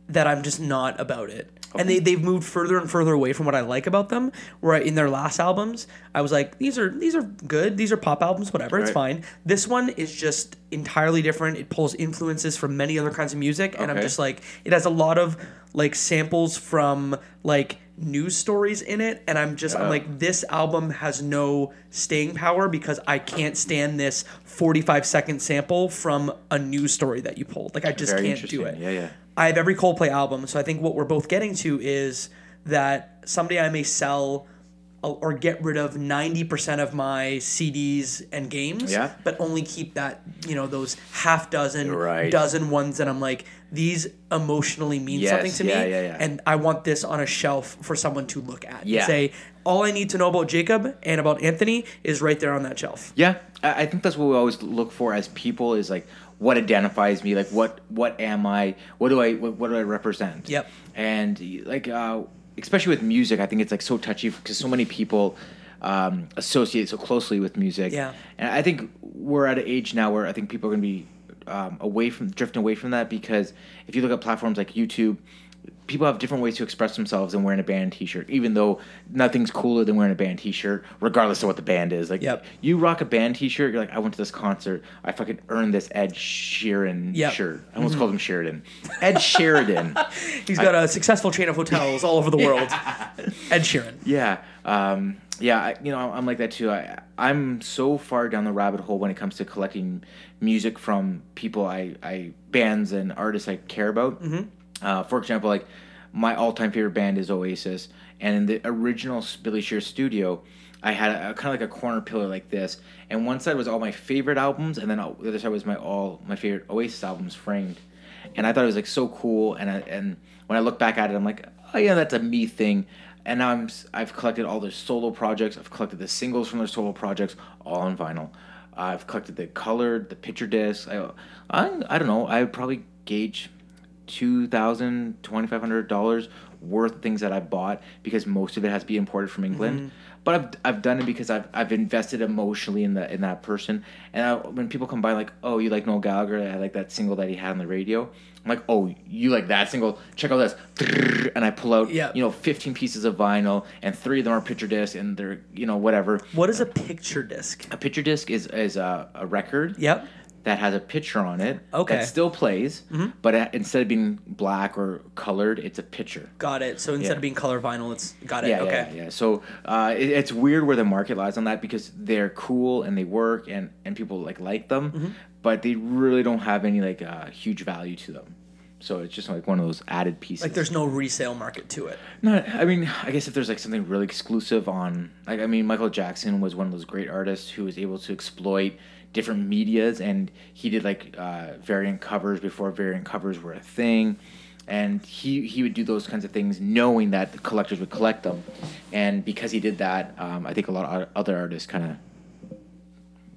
that I'm just not about it. And they they've moved further and further away from what I like about them. Where in their last albums, I was like, these are these are good. These are pop albums, whatever. It's Right. fine. This one is just entirely different. It pulls influences from many other kinds of music, and I'm just like, it has a lot of like samples from like news stories in it and i'm just i'm like this album has no staying power because i can't stand this 45 second sample from a news story that you pulled like i just Very can't do it. Yeah, yeah. I have every Coldplay album, so I think what we're both getting to is that someday I may sell or get rid of 90% of my CDs and games, Yeah. but only keep that, you know, those half dozen, Right. dozen ones that I'm like, these emotionally mean Yes, something to yeah, me. yeah. And I want this on a shelf for someone to look at. Yeah. And say, all I need to know about Jacob and about Anthony is right there on that shelf. Yeah, I I think that's what we always look for as people is like what identifies me, like what what am I, what do I what, what do I represent? Yep. And like uh, especially with music, I think it's like so touchy because so many people um, associate so closely with music. Yeah. And I think we're at an age now where I think people are going to be um, away from drifting away from that because if you look at platforms like YouTube, people have different ways to express themselves than wearing a band T-shirt. Even though nothing's cooler than wearing a band T-shirt, regardless of what the band is. Like, Yep. you rock a band T-shirt, you're like, I went to this concert. I fucking earned this Ed Sheeran Yep. shirt. I almost called him Sheridan. Ed Sheridan. He's got a successful chain of hotels all over the world. Ed Sheeran. Yeah, um, yeah. I, you know, I'm like that too. I, I'm so far down the rabbit hole when it comes to collecting music from people I, I bands and artists I care about. Mm-hmm. Uh, for example, like my all-time favorite band is Oasis, and in the original Billy Shear studio. I had a, kind of like a corner pillar like this, and one side was all my favorite albums, and then all- the other side was my all my favorite Oasis albums framed. And I thought it was like so cool, and I, and when I look back at it, I'm like, oh yeah, that's a me thing. And now I'm I've collected all their solo projects. I've collected the singles from their solo projects, all on vinyl. I've collected the colored, the picture discs. I, I, I don't know. I would probably gauge two thousand, twenty five hundred dollars worth of things that I bought because most of it has to be imported from England. Mm-hmm. But I've, I've done it because I've, I've invested emotionally in the in that person. And I, when people come by like, oh, you like Noel Gallagher? I like that single that he had on the radio. I'm like, oh, you like that single? Check out this. And I pull out, Yeah. you know, 15 pieces of vinyl, and three of them are picture discs, and they're, you know, whatever. What is a picture disc? A picture disc is is a, a record Yep. That has a picture on it Okay. Mm-hmm. that still plays, but uh, instead of being black or colored, it's a picture. Got it. So instead Yeah. of being color vinyl, it's got it. Yeah, okay. yeah, yeah. So uh, it, it's weird where the market lies on that because they're cool and they work and and people like like them, Mm-hmm. but they really don't have any like uh, huge value to them. So it's just like one of those added pieces. Like there's no resale market to it. Not, I mean, I guess if there's like something really exclusive on, like, I mean, Michael Jackson was one of those great artists who was able to exploit different medias, and he did like uh, variant covers before variant covers were a thing, and he he would do those kinds of things knowing that the collectors would collect them, and because he did that, um, I think a lot of other artists kind of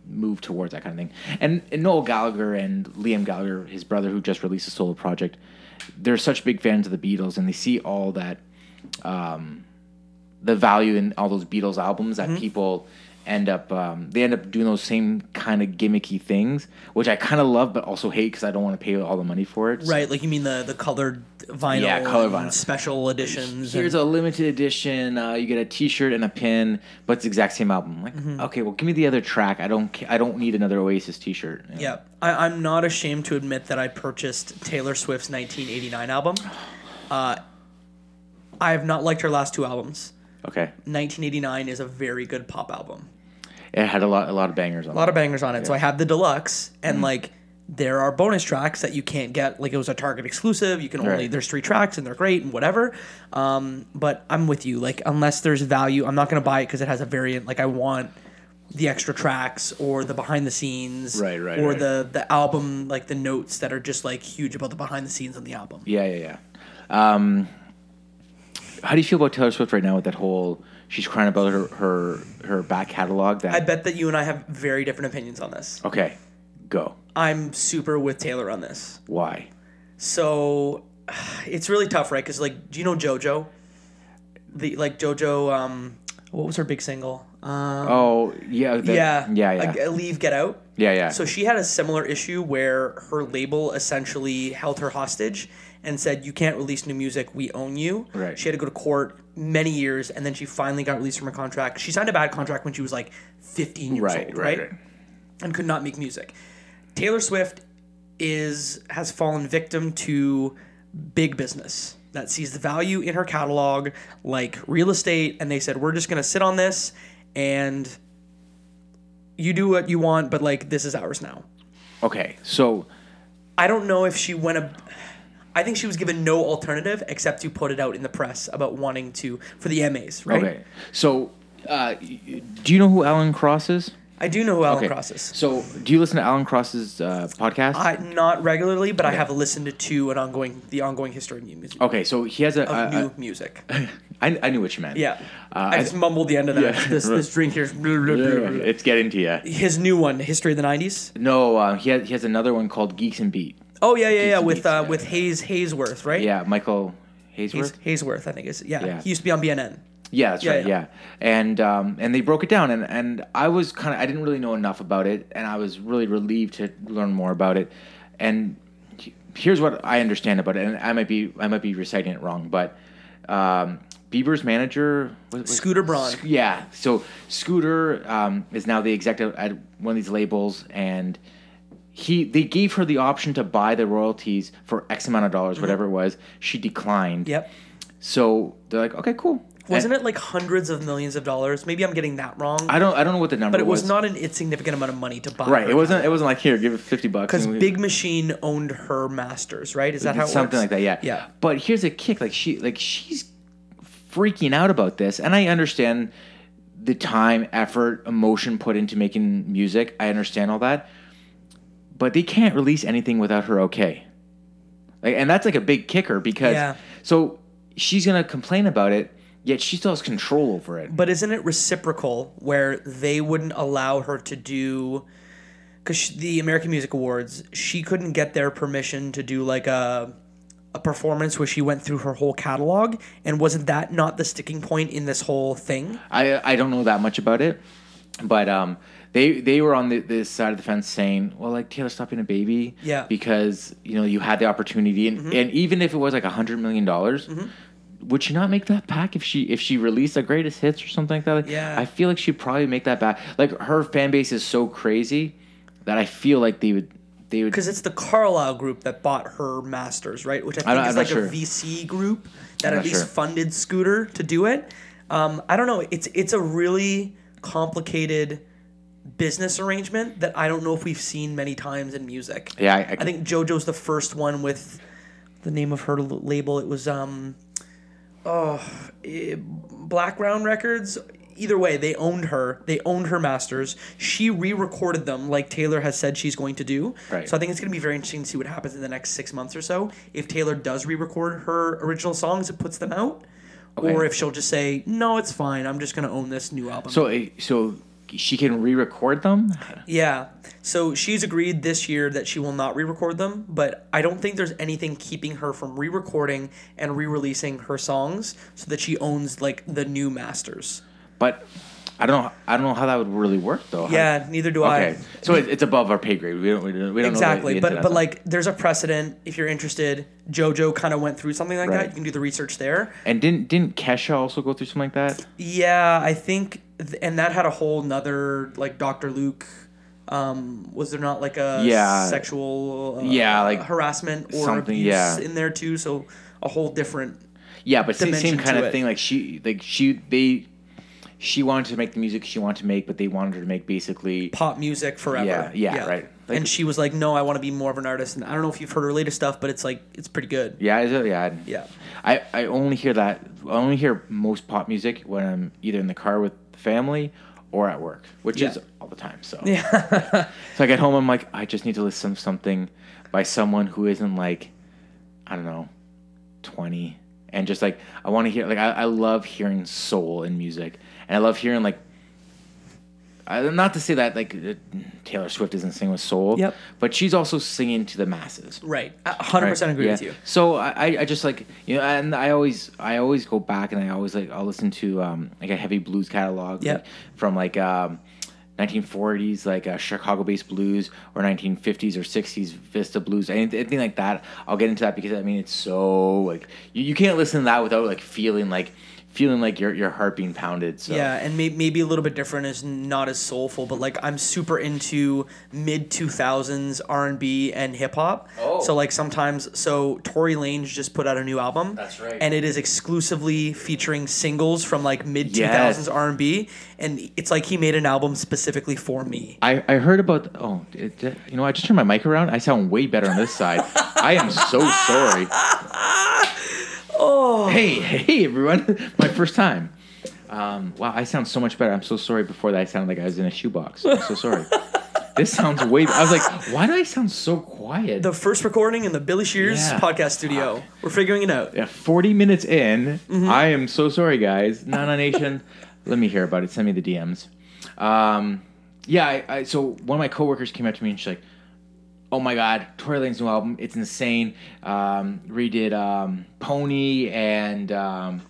move towards that kind of thing. And, and Noel Gallagher and Liam Gallagher, his brother, who just released a solo project, they're such big fans of the Beatles, and they see all that, um, the value in all those Beatles albums Mm-hmm. that people end up um, they end up doing those same kind of gimmicky things, which I kind of love, but also hate because I don't want to pay all the money for it. So Right. Like you mean the the colored vinyl. Yeah, color vinyl. Special editions. Here's and- a limited edition. Uh, you get a T-shirt and a pin, but it's the exact same album. Like, Mm-hmm. okay, well, give me the other track. I don't. I don't need another Oasis T-shirt. you know? Yeah, I, I'm not ashamed to admit that I purchased Taylor Swift's 1989 album. Uh, I have not liked her last two albums. Okay. 1989 is a very good pop album. It had a lot, a lot of bangers on. A lot of bangers on it. So I have the deluxe, and Mm-hmm. like there are bonus tracks that you can't get. Like it was a Target exclusive. You can only Right. there's three tracks and they're great and whatever. Um, but I'm with you. Like unless there's value, I'm not gonna buy it because it has a variant. Like I want the extra tracks or the behind the scenes, Right, right, or right. the the album like the notes that are just like huge about the behind the scenes on the album. Yeah, yeah, yeah. Um, how do you feel about Taylor Swift right now with that whole? She's crying about her her her back catalog. That I bet that you and I have very different opinions on this. okay, go. I'm super with Taylor on this. Why? So it's really tough, right? Because like, do you know JoJo? The like JoJo. Um, what was her big single? Um, Oh yeah, that- yeah, yeah, yeah, Leave, Get Out. yeah, yeah. So she had a similar issue where her label essentially held her hostage and said, "You can't release new music. We own you." Right. She had to go to court many years, and then she finally got released from her contract. She signed a bad contract when she was like 15 years right, old, right, right? right. and could not make music. Taylor Swift is has fallen victim to big business that sees the value in her catalog like real estate and they said we're just going to sit on this and you do what you want but like this is ours now. Okay, so I don't know if she went a I think she was given no alternative except to put it out in the press about wanting to for the MAs, right? okay, so uh, do you know who Alan Cross is? I do know who Alan Okay. Cross is. So do you listen to Alan Cross's uh, podcast? I not regularly, but I have listened to an ongoing the ongoing history of new music. okay, so he has a. of a- new a- music. I, I knew what you meant. Yeah, Uh, I I- just mumbled the end of that. Yeah. This this drink here. It's getting to you. His new one, History of the '90s. No, uh, he has he has another one called Geeks and Beat. Oh yeah, yeah, yeah. With uh, with Hayes Hainsworth, right? Yeah, Michael Hayes, Hainsworth. Hainsworth, I think is. Yeah. Yeah. he used to be on BNN. Yeah, that's Yeah, right. yeah. Yeah, and um, and they broke it down, and and I was kind of I didn't really know enough about it, and I was really relieved to learn more about it, and here's what I understand about it, and I might be I might be reciting it wrong, but um, Bieber's manager was, was- Scooter Braun. Sc- yeah, so Scooter um, is now the executive at one of these labels, and he they gave her the option to buy the royalties for X amount of dollars, whatever it was. She declined. Mm-hmm. Yep. So they're like, okay, cool. Wasn't it like hundreds of millions of dollars? Maybe I'm getting that wrong. I don't I don't know what the number but it was not an insignificant amount of money to buy. right. It wasn't it wasn't like here, give it fifty bucks. Because Big Machine owned her masters, right? Is that how it something works? like that. Yeah. Yeah. But here's a kick. Like she, like she's freaking out about this, and I understand the time, effort, emotion put into making music. I understand all that, but they can't release anything without her okay. Like, and that's like a big kicker because Yeah. so she's gonna complain about it, yet she still has control over it. But isn't it reciprocal where they wouldn't allow her to do? Because the American Music Awards, she couldn't get their permission to do like a a performance where she went through her whole catalog, and wasn't that not the sticking point in this whole thing? I I don't know that much about it, but um, they they were on the, this side of the fence saying, well, like Taylor, stop being a baby, Yeah. Mm-hmm. because you know you had the opportunity, and, and even if it was like a hundred million dollars. Would she not make that back if she if she released a greatest hits or something like that? Like, Yeah. I feel like she'd probably make that back. Like her fan base is so crazy that I feel like they would they would Because it's the Carlyle group that bought her masters, right? Which I think is like sure. a VC group that I'm at least sure. funded Scooter to do it. Um, I don't know. It's it's a really complicated business arrangement that I don't know if we've seen many times in music. yeah I, I, I think JoJo's the first one with the name of her l- label. It was um, oh, eh, Blackground Records. Either way, they owned her. They owned her masters. She re-recorded them like Taylor has said she's going to do. Right. So I think it's going to be very interesting to see what happens in the next six months or so. If Taylor does re-record her original songs and puts them out, or if she'll just say, "No, it's fine. I'm just going to own this new album." so eh, so she can re-record them. Yeah. So she's agreed this year that she will not re record them, but I don't think there's anything keeping her from re recording and re releasing her songs so that she owns like the new masters. But I don't know. I don't know how that would really work though. How- Yeah, neither do Okay, I. Okay, so it's above our pay grade. We don't. We don't, we don't Exactly. Know the, the But but like there's a precedent if you're interested. JoJo kind of went through something like Right. that. You can do the research there. and didn't didn't Kesha also go through something like that? Yeah, I think th- and that had a whole nother like Dr. Luke um, was there not like a Yeah. sexual uh, Yeah, like harassment or something, abuse yeah. in there too so a whole different Yeah, but same, same kind of it. thing. Like she, like she, they, she wanted to make the music she wanted to make, but they wanted her to make basically. pop music forever. Yeah, yeah, right. Like- and she was like, "No, I want to be more of an artist." And I don't know if you've heard her latest stuff, but it's like it's pretty good. Yeah, is it? Yeah. Yeah. I, I only hear that. I only hear most pop music when I'm either in the car with family or at work, which Yeah. is all the time. So. Yeah. So I get home, I'm like, I just need to listen to something by someone who isn't like, I don't know, 20. And just like, I want to hear, like, I, I love hearing soul in music. And I love hearing, like, I, not to say that, like, uh, Taylor Swift isn't singing with soul. Yep. But she's also singing to the masses. right. Hundred percent Right, agree yeah. with you. So I, I- just like you know, and I always I always go back and I always like I'll listen to um like a heavy blues catalog Yeah. like, from like um 1940s like uh, Chicago-based blues or 1950s or 60s Vista blues anything, anything like that. I'll get into that because I mean it's so like you, you can't listen to that without like feeling like feeling like your your heart being pounded. So Yeah, and may- maybe a little bit different is not as soulful, but like I'm super into mid 2000s R&B and hip hop. Oh. So like sometimes so Tory Lanez just put out a new album. That's right. And it is exclusively featuring singles from like mid 2000s R&B and it's like he made an album specifically for me. I, I heard about oh it, you know I just turned my mic around I sound way better on this side I am so sorry oh. Hey hey everyone. My first time. Um, wow I sound so much better. I'm so sorry before that I sounded like I was in a shoebox. I'm so sorry. This sounds way I was like why do I sound so quiet? The first recording in the Billy Shears Yeah. podcast studio. We're figuring it out. yeah, 40 minutes in. Mm-hmm. I am so sorry guys. Nana Nation let me hear about it. Send me the DMs um, yeah I, I, so one of my coworkers came up to me and she's like oh my god, Tory Lanez new album, it's insane. Um, redid um, Pony and um,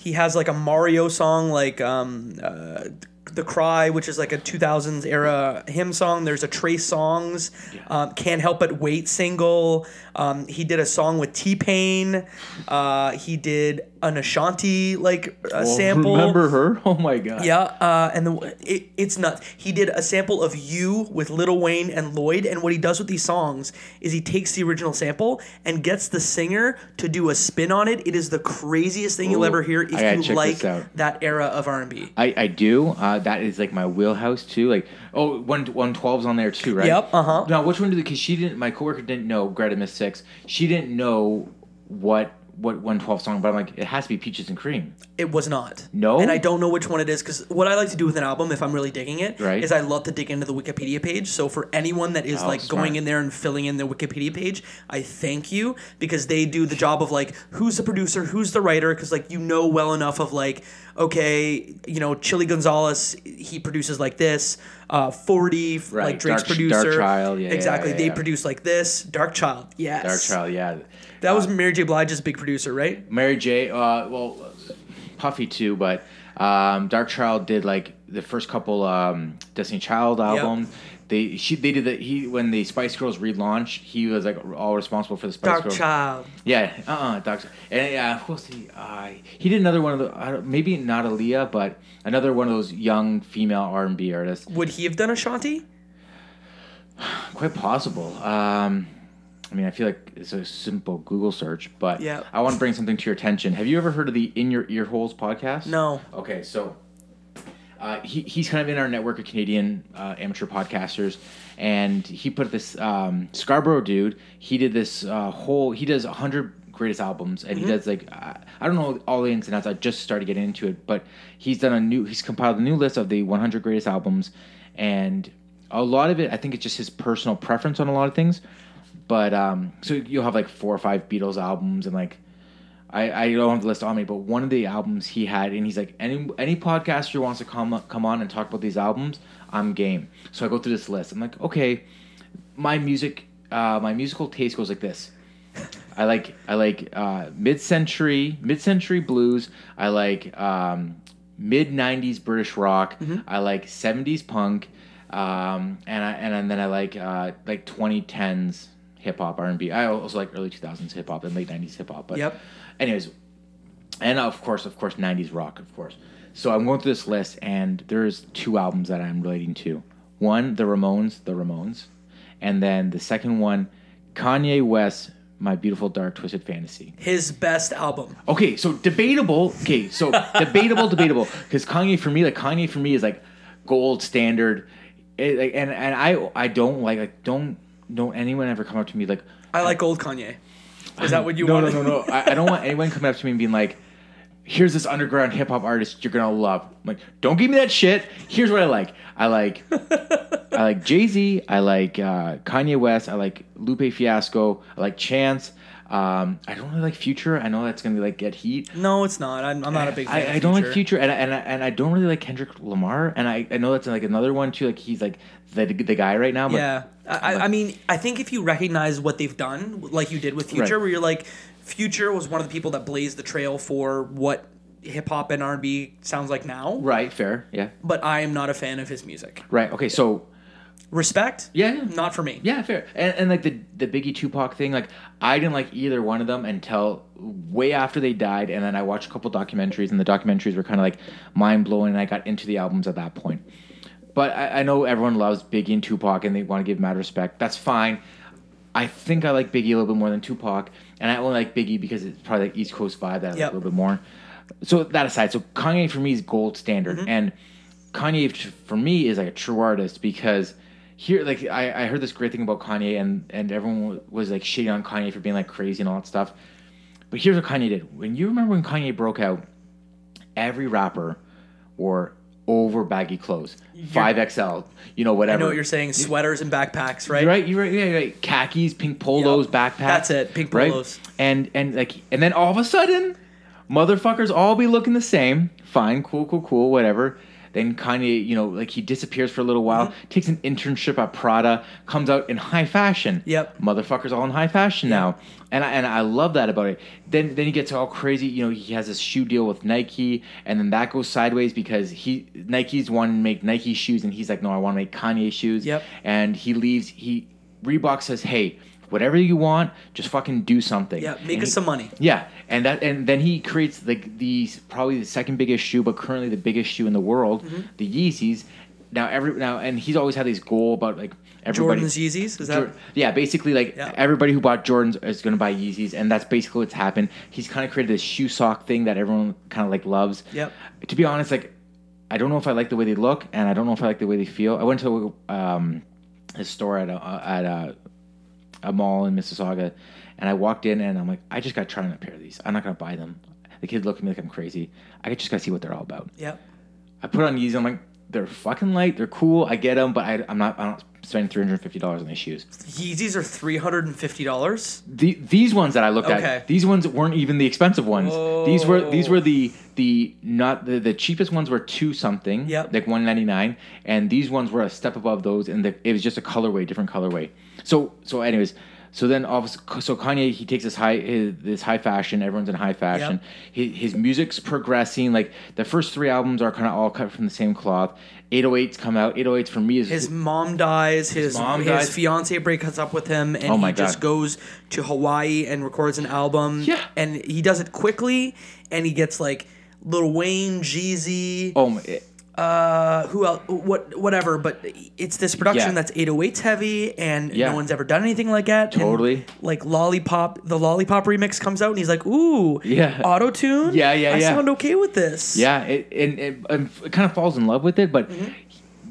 He has like a Mario song like um uh "The Cry," which is like a 2000s era hymn song. There's a Trey Songz, um, "Can't Help But Wait" single. Um, he did a song with T Pain. Uh, he did an Ashanti like uh, Well, sample. Remember her? Oh my god. Yeah, uh, and the, it, it's nuts. He did a sample of "You" with Lil Wayne and Lloyd, and what he does with these songs is he takes the original sample and gets the singer to do a spin on it. It is the craziest thing you'll ever hear if you like that era of R and B. I, I do. Uh, that is like my wheelhouse too. Like oh, one one twelve's on there too, right? Yep, uh-huh. Now which one did because she didn't. My coworker didn't know Greta Miss Six. She didn't know what what one twelve song, but I'm like it has to be Peaches and Cream. It was not. No? And I don't know which one it is because what I like to do with an album, if I'm really digging it, Right. is I love to dig into the Wikipedia page. So for anyone that is Oh, like smart. going in there and filling in the Wikipedia page, I thank you because they do the job of like who's the producer, who's the writer, because like you know well enough of like okay, you know Chilly Gonzales, he produces like this. Uh, Forty, Right. like Drake's Dark- producer, Darkchild, yeah, yeah, exactly. yeah, they produce like this. Darkchild, yes. Darkchild, yeah. That was Mary J. Blige's big producer, right? Mary J. Uh, well, Puffy too, but um, Darkchild did like the first couple um, Destiny Child albums. They she they did the he when the Spice Girls relaunched. He was like all responsible for the Spice Dark Girls. Child. Yeah, uh, uh Dark. And yeah, who else did he? Uh, he did another one of the I don't, maybe not Aaliyah, but another one of those young female R and B artists. Would he have done Ashanti? Quite possible. Um, I mean, I feel like it's a simple Google search, but Yeah. I want to bring something to your attention. Have you ever heard of the In Your Ear Holes podcast? No. Okay, so uh, he, he's kind of in our network of Canadian uh, amateur podcasters, and he put this um, Scarborough dude. He did this uh, whole. He does hundred greatest albums, and he does like uh, I don't know all the ins and outs. I just started getting into it, but he's done a new. He's compiled a new list of the 100 greatest albums, and a lot of it I think it's just his personal preference on a lot of things. But um, so you'll have like four or five Beatles albums and like I, I don't have the list on me, but one of the albums he had, and he's like, any any podcaster wants to come come on and talk about these albums, I'm game. So I go through this list. I'm like, okay, my music, uh, my musical taste goes like this. I like I like uh, mid century mid century blues. I like um, mid '90s British rock. I like '70s punk, um, and I and then I like uh, like 2010s hip hop R and B. I also like early 2000s hip hop and late '90s hip hop. But Yep. anyways, and of course, of course, '90s rock, of course. So I'm going through this list, and there's two albums that I'm relating to. One, the Ramones, the Ramones, and then the second one, Kanye West, My Beautiful Dark Twisted Fantasy. His best album. Okay, so debatable. Okay, so debatable, debatable. Because Kanye for me, like Kanye for me is like gold standard, It, like, and and I I don't like like don't don't anyone ever come up to me like I like old Kanye. Is that what you no, want? No, no, no, I, I don't want anyone coming up to me and being like, "Here's this underground hip hop artist you're gonna love." I'm like, don't give me that shit. Here's what I like. I like, I like Jay Z. I like uh, Kanye West. I like Lupe Fiasco. I like Chance. Um, I don't really like Future. I know that's gonna be like get heat. No, it's not. I'm, I'm not a big fan. I, I don't like Future. Future, and I, and I, and I don't really like Kendrick Lamar. And I, I know that's like another one too. Like he's like the the guy right now. But Yeah, I, I- I mean, I think if you recognize what they've done, like you did with Future, Right. where you're like, Future was one of the people that blazed the trail for what hip hop and R&B sounds like now. right, fair, yeah, But I am not a fan of his music. right. Okay, so Respect? yeah, yeah. Not for me. Yeah, fair. And, and like the the Biggie Tupac thing, like I didn't like either one of them until way after they died, and then I watched a couple documentaries, and the documentaries were kind of like mind blowing, and I got into the albums at that point. But I, I know everyone loves Biggie and Tupac, and they want to give mad respect. That's fine. I think I like Biggie a little bit more than Tupac, and I only like Biggie because it's probably like East Coast vibe that I like a little bit more. So that aside, so Kanye for me is gold standard, mm-hmm. and Kanye for me is like a true artist because here, like I, I heard this great thing about Kanye, and and everyone was like shitting on Kanye for being like crazy and all that stuff. But here's what Kanye did. When you remember when Kanye broke out, every rapper wore over baggy clothes, five XL, you know whatever. I know what you're saying. Sweaters and backpacks, right? You're right. You're right. Yeah, you're right. Khakis, pink polos, Yep. backpacks. That's it, pink right? polos. And and like and then all of a sudden, motherfuckers all be looking the same. Fine, cool, cool, cool, whatever. Then Kanye, you know, like he disappears for a little while, mm-hmm. takes an internship at Prada, comes out in high fashion. Yep. Motherfuckers all in high fashion now. And I, and I love that about it. Then then he gets all crazy. You know, he has this shoe deal with Nike, and then that goes sideways because he Nike's one to make Nike shoes, and he's like, no, I want to make Kanye shoes. Yep. And he leaves. He Reebok says, hey, whatever you want, just fucking do something. Yeah, make And us he- some money. yeah, and that and then he creates like the probably the second biggest shoe, but currently the biggest shoe in the world, Mm-hmm. the Yeezys. Now every now and he's always had this goal about like everybody. Jordan's Yeezys. Is that? Yeah, basically like Yeah. everybody who bought Jordans is going to buy Yeezys, and that's basically what's happened. He's kind of created this shoe sock thing that everyone kind of like loves. Yep. To be honest, like I don't know if I like the way they look, and I don't know if I like the way they feel. I went to um, a store at a, at a, a mall in Mississauga, and I walked in and I'm like, I just got to try on a pair of these. I'm not gonna buy them. The kids look at me like I'm crazy. I just gotta see what they're all about. Yep. I put on Yeezy. I'm like, they're fucking light. They're cool. I get them, but I, I'm not. I'm not spending three hundred fifty dollars on these shoes. Yeezys are three hundred and fifty dollars. The, these ones that I looked Okay. at, these ones weren't even the expensive ones. These were these were the the not the, the cheapest ones were two something, Yep. like one ninety nine, and these ones were a step above those, and the, it was just a colorway, different colorway. So so anyways, so then obviously, so Kanye he takes this high his, this high fashion, everyone's in high fashion. His, his music's progressing. Like the first three albums are kind of all cut from the same cloth. 808s come out. 808s for me is His mom dies. His mom dies. his dies. fiance breaks up with him, and Oh he just goes to Hawaii and records an album. Yeah. and he does it quickly, and he gets like Lil Wayne, Jeezy, oh my, uh, who else? What whatever. But it's this production Yeah. that's 808s heavy, and Yeah. no one's ever done anything like that. And, Totally. like Lollipop, the Lollipop remix comes out, and he's like, "Ooh, Yeah. auto tune. Yeah, yeah, I yeah. sound okay with this. Yeah, it, and it, and it kind of falls in love with it, but Mm-hmm.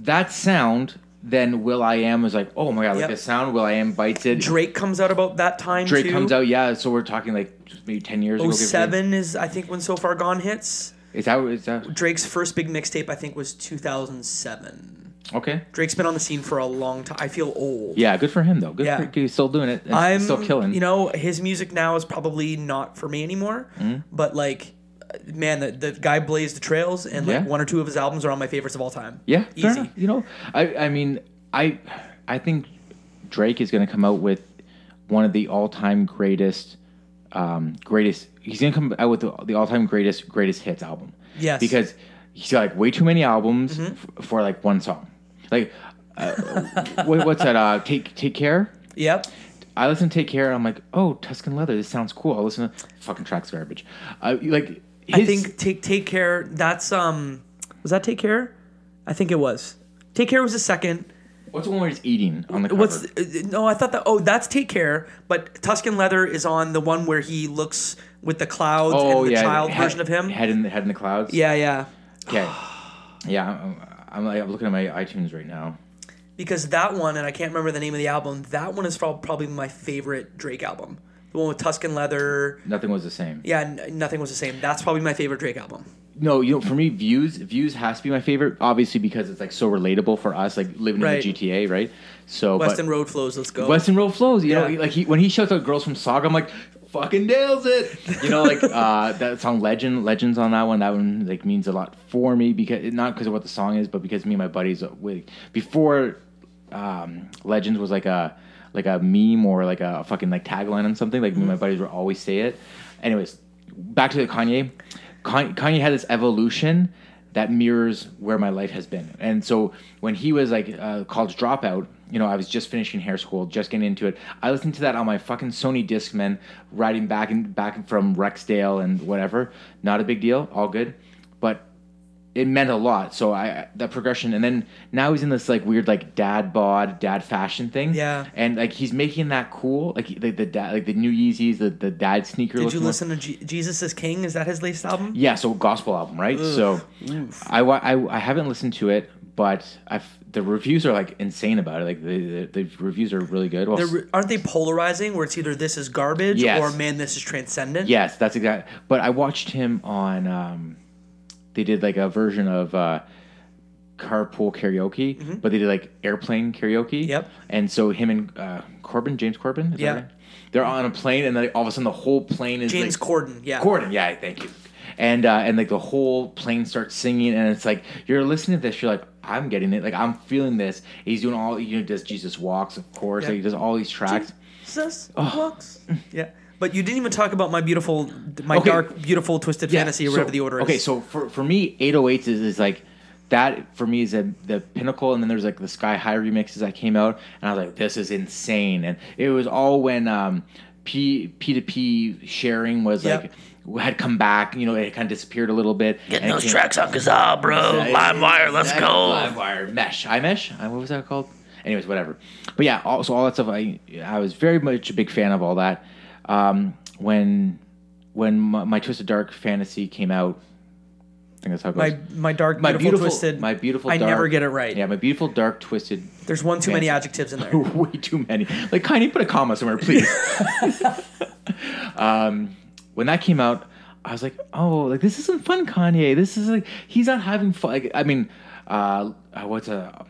that sound, then Will I Am is like, oh my god, Yep. like the sound. Will I Am bites it. Drake comes out about that time. Drake too. comes out, yeah. So we're talking like maybe ten years ago. give or take. 07 is I think when So Far Gone hits. Is that is that Drake's first big mixtape I think was 2007. okay? Drake's been on the scene for a long time. I feel old. Yeah, good for him though. Good Yeah. for he's still doing it. And I'm still killing. You know, his music now is probably not for me anymore. Mm-hmm. But like, man, the, the guy blazed the trails, and like Yeah. one or two of his albums are on my favorites of all time. Yeah, easy. You know, I I mean, I I think Drake is going to come out with one of the all-time greatest um greatest he's to come out with the, the all-time greatest greatest hits album. Yes. Mm-hmm. Because he's got like way too many albums f- for like one song. Like uh, what, what's that uh take take care? Yep. I listen to Take Care and I'm like, "Oh, Tuscan Leather, this sounds cool." I listen to fucking tracks garbage. Uh, like I think take take care. That's um, was that take care? I think it was. Take care was the second. What's the one where he's eating on the cover? What's uh, no? I thought that. Oh, that's Take Care. But Tuscan Leather is on the one where he looks with the clouds oh and the yeah, child head- version of him. Head in the head in the clouds. Yeah, yeah. Okay. Yeah, I'm, I'm, I'm looking at my iTunes right now. Because that one, and I can't remember the name of the album. That one is probably my favorite Drake album. The one with Tuscan Leather. Nothing was the same. Yeah, n- nothing was the same. That's probably my favorite Drake album. No, you know, for me, views views has to be my favorite, obviously because it's like so relatable for us, like living Right. in the GTA, right? So, Weston Road flows. Let's go. Weston Road flows. You know, like he when he shouts out "Girls from Saga," I'm like, fucking nails it. You know, like uh, that song "Legend," legends on that one. That one like means a lot for me because not because of what the song is, but because me and my buddies uh, with before um, Legends was like a like a meme or like a fucking like tagline on something. Like me and my buddies would always say it. Anyways, back to the Kanye. Kanye, had this evolution that mirrors where my life has been. And so when he was like uh, college dropout, you know, I was just finishing hair school, just getting into it. I listened to that on my fucking Sony Discman, riding back and back from Rexdale and whatever. Not a big deal, all good, it meant a lot. So I that progression, and then now he's in this like weird like dad bod, dad fashion thing. Yeah. and like he's making that cool, like the the dad, like the new Yeezys, the the dad sneaker. Did you one. listen to G- Jesus is King? Is that his latest album? Yeah, so gospel album, right? So I, I I haven't listened to it, but I've the reviews are like insane about it. Like the the, the reviews are really good. Well, aren't they polarizing? Where it's either this is garbage Yes. or man, this is transcendent. yes, that's exact. But I watched him on. Um, they did like a version of uh, carpool karaoke, but they did like airplane karaoke. Mm-hmm. Yep. And so him and uh, Corbin, James Corbin, is Yeah. that right? They're on a plane, and then all of a sudden the whole plane is James like, Corden. Yeah. Corden, yeah, thank you. and uh, and like the whole plane starts singing, and it's like you're listening to this, you're like, I'm getting it, like I'm feeling this. He's doing all you know, does Jesus walks, of course, Yeah. like he does all these tracks. Jesus Oh. walks. Yeah. But you didn't even talk about my beautiful, my Okay. dark, beautiful, twisted fantasy, or whatever so- the order is. Okay, so for, for me, 808s is, is like that for me is a, the pinnacle, and then there's like the Sky High remixes that came out, and I was like, this is insane, and it was all when um, P P to P sharing was Yep. like had come back, you know, it kind of disappeared a little bit. Getting and it those came- tracks on Kazaa, bro. LimeWire, let's Exactly, go. LimeWire, Mesh, iMesh. What was that called? Anyways, whatever. But yeah, also all that stuff. I I was very much a big fan of all that. Um, when when my, my Twisted Dark fantasy came out, I think that's how it goes. My my dark, my beautiful, beautiful, twisted. my beautiful. I dark, never get it right. Yeah, my beautiful dark twisted. There's one too many adjectives in there. Way too many. Like, Kanye, put a comma somewhere, please. um, when that came out, I was like, oh, like this isn't fun, Kanye. This is like he's not having fun. Like, I mean, uh, what's a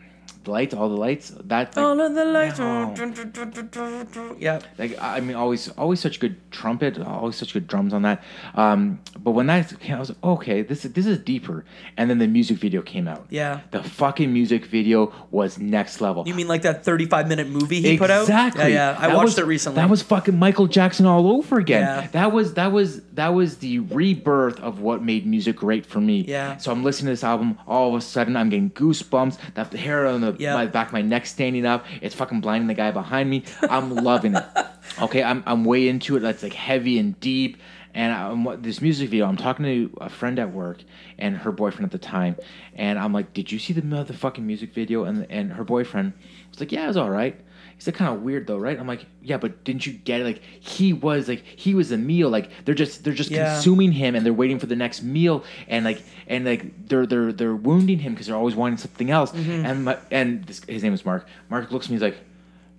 lights? All the lights. That like, All of the lights. No. Yeah. like I mean, always, always such good trumpet, always such good drums on that. Um, but when that came, I was like, okay, this is this is deeper. And then the music video came out. Yeah. the fucking music video was next level. You mean like that 35 minute movie he put out? Exactly. Yeah, yeah. I That watched was- it recently. That was fucking Michael Jackson all over again. Yeah. That was that was that was the rebirth of what made music great for me. Yeah. So I'm listening to this album. All of a sudden, I'm getting goosebumps. That the hair on the Yeah. my back of my neck standing up. It's fucking blinding the guy behind me. I'm loving it. Okay, I'm I'm way into it. That's like heavy and deep. And I'm, what- this music video, I'm talking to a friend at work and her boyfriend at the time, and I'm like, "Did you see the motherfucking music video?" And and her boyfriend was like, "Yeah, it was all right." He's like, "Kind of weird though, right?" I'm like, "Yeah, but didn't you get it? Like he was like he was a meal. Like they're just they're just Yeah. consuming him and they're waiting for the next meal and like and like they're they're they're wounding him because they're always wanting something else." Mm-hmm. And my, and this, his name is Mark. Mark looks at me, he's like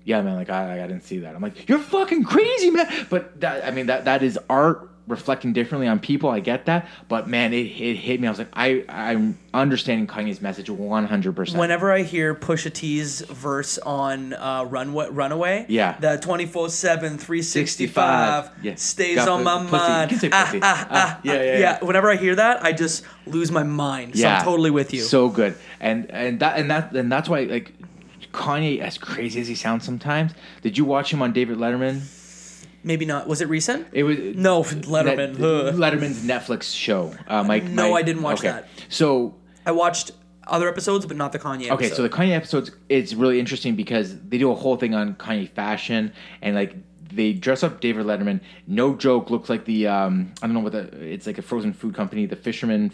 yeah, man, like I, I didn't see that. I'm like, you're fucking crazy, man. But that, I mean, that that is art reflecting differently on people. I get that, but man, it, it hit me. I was like, I I'm understanding Kanye's message 100. percent Whenever I hear Pusha T's verse on uh, Runway, Runaway, Yeah. the 24 7, 365 Yeah. stays Got on my pussy. mind. You can say Ah, pussy. ah, Ah, ah, yeah, ah. yeah, yeah. Whenever I hear that, I just lose my mind. So I'm totally with you. So good, and and that and that and that's why like Kanye, as crazy as he sounds sometimes. Did you watch him on David Letterman? Maybe not. Was it recent? It was No, Letterman. Net- Letterman's Netflix show. Uh, my, No, my- I didn't watch okay. that. So I watched other episodes, but not the Kanye. Okay, episode. so the Kanye episodes it's really interesting because they do a whole thing on Kanye fashion and like they dress up David Letterman. No joke, looks like the um I don't know what the it's like a frozen food company, the Fisherman.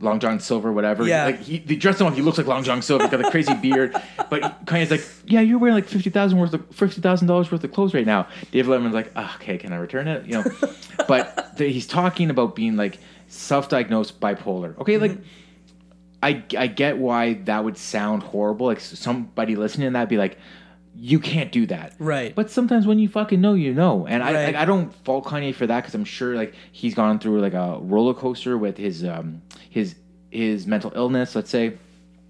Long John Silver, whatever. Yeah. Like he, they dress him up. He looks like Long John Silver. He's got a crazy beard. But Kanye's like, yeah, you're wearing like fifty thousand worth of fifty thousand dollars worth of clothes right now. Dave Letterman's like, oh, okay, can I return it? You know. but the, he's talking about being like self-diagnosed bipolar. Okay, like. Mm-hmm. I, I get why that would sound horrible. Like somebody listening to that be like, you can't do that. Right. But sometimes when you fucking know, you know. And I Right. like, I don't fault Kanye for that because I'm sure like he's gone through like a roller coaster with his um his his mental illness, let's say.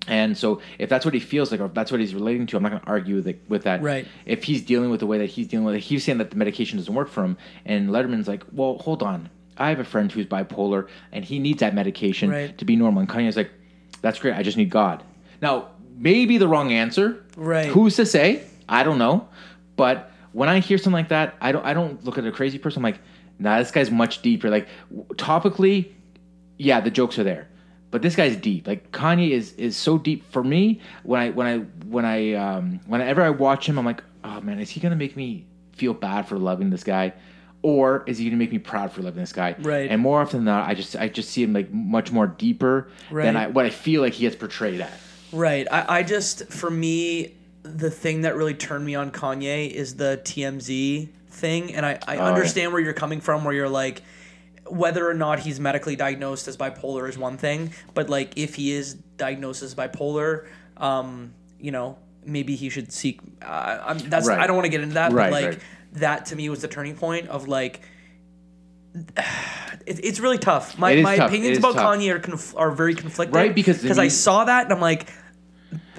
And so if that's what he feels like or if that's what he's relating to, I'm not going to argue with, it, with that. Right. If he's dealing with the way that he's dealing with it, he's saying that the medication doesn't work for him. And Letterman's like, well, hold on. I have a friend who's bipolar and he needs that medication Right. to be normal. And Kanye's like, that's great. I just need God. Now, maybe the wrong answer. Right. Who's to say? I don't know. But when I hear something like that, I don't. I don't look at a crazy person. I'm like, nah, this guy's much deeper. Like topically, yeah, the jokes are there, but this guy's deep. Like Kanye is is so deep for me. When I when I when I um, whenever I watch him, I'm like, oh man, is he gonna make me feel bad for loving this guy? Or is he gonna make me proud for loving this guy? Right. And more often than not, I just I just see him like much more deeper than I what I feel like he gets portrayed at. Right. I, I just, for me, the thing that really turned me on Kanye is the TMZ thing. And I, I Oh, understand where you're coming from, where you're like, whether or not he's medically diagnosed as bipolar is one thing, but like if he is diagnosed as bipolar, um, you know, maybe he should seek. Uh, I'm, that's Right. I don't want to get into that, Right, but like right. that to me was the turning point of like. It, it's really tough. My, my tough. opinions about tough. Kanye are, conf- are very conflicting. Right, because because I saw that and I'm like,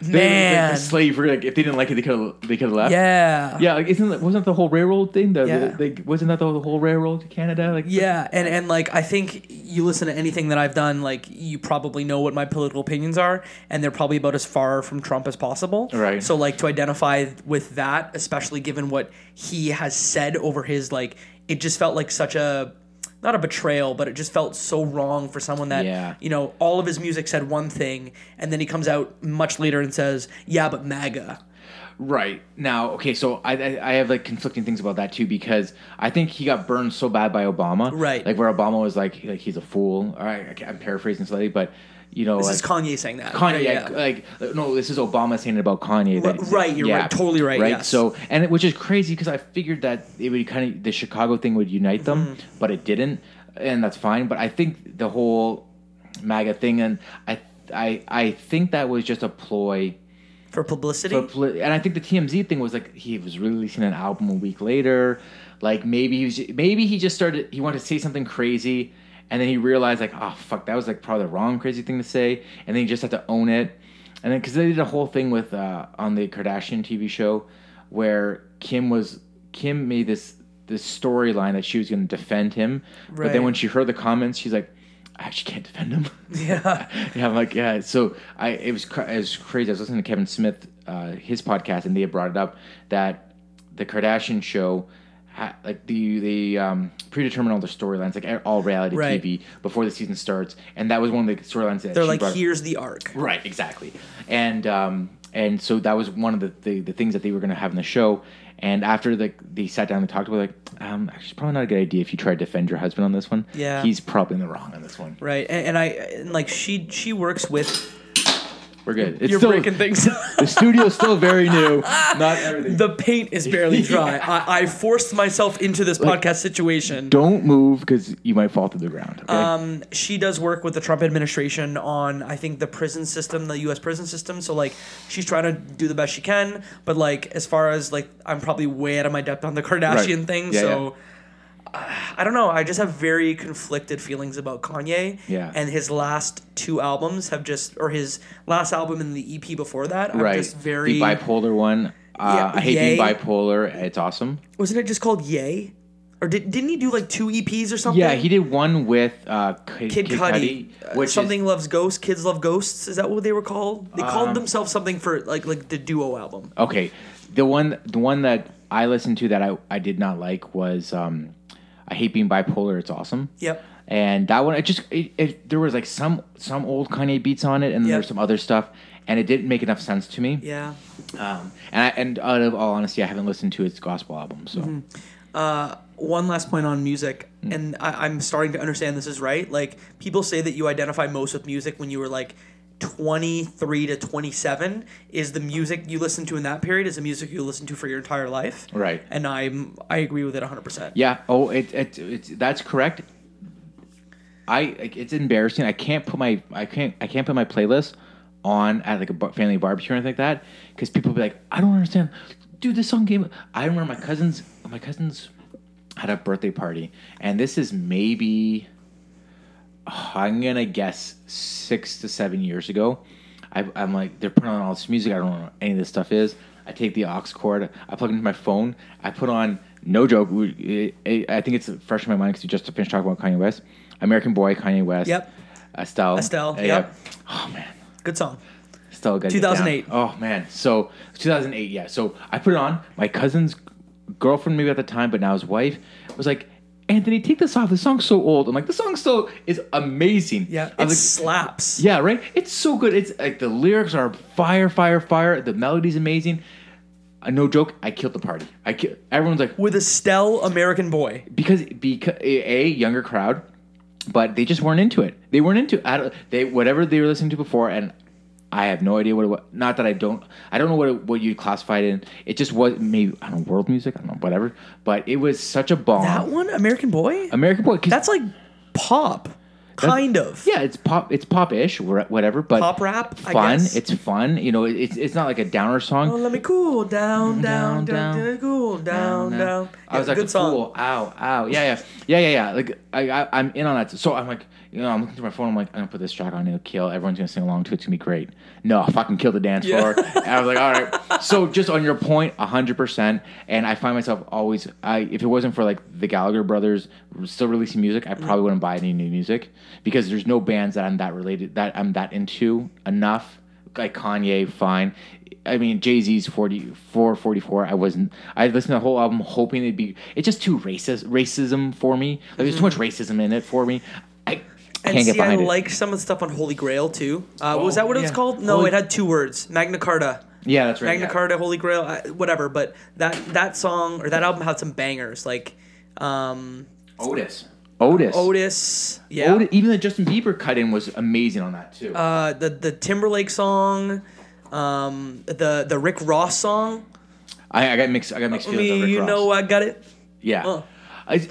They- Man. the slavery. Like if they didn't like it, they could have they could have left. Yeah. Yeah, like isn't that, wasn't that the whole railroad thing? The, Yeah. the, like wasn't that the, the whole railroad to Canada? Like Yeah, and, and like I think you listen to anything that I've done, like you probably know what my political opinions are, and they're probably about as far from Trump as possible. Right. So like to identify with that, especially given what he has said over his like, it just felt like such a not a betrayal, but it just felt so wrong for someone that Yeah. you know all of his music said one thing, and then he comes out much later and says, "Yeah, but MAGA." Right now, okay, so I, I I have like conflicting things about that too because I think he got burned so bad by Obama, Right. Like where Obama was like like he's a fool. All right, I'm paraphrasing slightly, but you know, This like is Kanye saying that. Kanye, Yeah, like, like no, this is Obama saying it about Kanye. That, Right, you're right, totally right, Right, yes. so and it, which is crazy because I figured that it would kind of the Chicago thing would unite them, Mm-hmm. but it didn't, and that's fine. But I think the whole MAGA thing, and I I I think that was just a ploy. for publicity. For and I think the TMZ thing was like he was releasing an album a week later. Like maybe he was, maybe he just started. He wanted to say something crazy, and then he realized like, oh fuck, that was like probably the wrong crazy thing to say, and then he just had to own it. And then because they did a whole thing with uh, on the Kardashian TV show, where Kim was Kim made this this storyline that she was going to defend him, but then when she heard the comments, she's like. I actually can't defend him. Yeah. yeah, I'm like, yeah. So I, it was, it was crazy. I was listening to Kevin Smith, uh, his podcast, and they had brought it up that the Kardashian show, ha- like the the um, predetermine all the storylines, like all reality Right. TV before the season starts, and that was one of the storylines that They're like, up. here's the arc. Right, exactly. And um, and so that was one of the, the, the things that they were going to have in the show. And after the, they sat down and talked about it, like, um, actually, it's probably not a good idea if you try to defend your husband on this one. Yeah. He's probably in the wrong on this one. Right, and, and I and like she she works with. We're good. It's You're still, breaking things. the studio's still very new. Not everything. the paint is barely dry. I, I forced myself into this podcast situation. Don't move because you might fall to the ground. Okay? Um, she does work with the Trump administration on, I think, the prison system, the U.S. prison system. So like, she's trying to do the best she can. But like, as far as like, I'm probably way out of my depth on the Kardashian Right. thing. Yeah, so. uh, I don't know. I just have very conflicted feelings about Kanye. Yeah. And his last two albums have just, or his last album and the EP before that, I'm right. just very. the bipolar one. Uh, Yeah, I hate being bipolar. It's awesome. wasn't it just called Ye? Or did, didn't he do like two EPs or something? Yeah, he did one with uh, Kid, Kid, Cudi, uh, which something is, loves ghosts. Kids love ghosts. Is that what they were called? They called Um, themselves something for like like the duo album. okay. The one the one that I listened to that I, I did not like was um, I hate being bipolar. It's awesome. Yep. And that one, it just it, it there was like some some old Kanye beats on it, and then Yep. there's some other stuff, and it didn't make enough sense to me. Yeah. Um, and I, and out of all honesty, I haven't listened to his gospel album, so Mm-hmm. One last point on music, Mm. and I, I'm starting to understand this is right. Like people say that you identify most with music when you were like 23 to 27 is the music you listen to in that period is the music you listen to for your entire life. Right. And I'm I agree with it 100%. yeah. Oh, it, it it's that's correct. I it's embarrassing. I can't put my I can't I can't put my playlist on at like a family barbecue or anything like that because people be like, I don't understand, dude. This song came. I remember my cousins. My cousins had a birthday party, and this is maybe I'm gonna guess six to seven years ago. I, I'm like, they're putting on all this music. I don't know what any of this stuff is. I take the aux cord, I plug it into my phone. I put on, no joke. I think it's fresh in my mind because we just finished talking about Kanye West, American Boy, Kanye West. Yep. Estelle. Estelle, Uh, yep. Oh man, Good song. Estelle got 2008. Oh man, so 2008. Yeah. So I put it on. My cousin's girlfriend, maybe at the time, but now his wife, was like. Anthony, take this off. The song's so old. I'm like, the song still is amazing. Yeah. It like, slaps. yeah, right. It's so good. It's like the lyrics are fire, fire, fire. The melody's amazing. Uh, no joke. I killed the party. I ki- everyone's like With Estelle American Boy. because because a younger crowd, but they just weren't into it. They weren't into I don't, they whatever they were listening to before, and I have no idea what it was. Not that I don't. I don't know what it, what you classified in. It just was maybe I don't know world music. I don't know whatever. But it was such a bomb. That one, American Boy? American Boy. That's like pop. kind of. Yeah, it's pop. It's pop-ish, whatever. But Pop rap, I fun. guess. It's fun. You know, it's it's not like a downer song. Oh, let me cool down, down, down, down, down, cool down, down. I was like, good song. Cool. Ow, ow. Yeah, yeah, yeah, yeah, yeah. Like I, I, I'm in on that. So I'm like, you know, I'm looking through my phone. I'm like, I'm gonna put this track on. It'll kill. Everyone's gonna sing along to it. It's gonna be great. No, I fucking kill the dance Yeah. floor. and I was like, all right. So just on your point, hundred percent. And I find myself always, I if it wasn't for like the Gallagher brothers still releasing music, I probably wouldn't buy any new music because there's no bands that I'm that related that I'm that into enough. Like Kanye, fine. I mean, Jay Z's 44, 44. I wasn't. I listened to the whole album hoping it'd be. It's just too racist, racism for me. Like, there's too mm-hmm. much racism in it for me. I can't And get see, I it. like some of the stuff on Holy Grail too. Uh, was Oh, that what it was yeah. called? No, Holy- it had two words: Magna Carta. yeah, that's right. Magna yeah. Carta, Holy Grail, whatever. But that that song or that album had some bangers, like um, Otis. Otis. Otis. Yeah. Otis. Even the Justin Bieber cut in was amazing on that too. Uh, the the Timberlake song, um, the the Rick Ross song. I, I got mixed. I got mixed feelings. mean, on Rick you Ross. know, I got it. Yeah. Uh. I,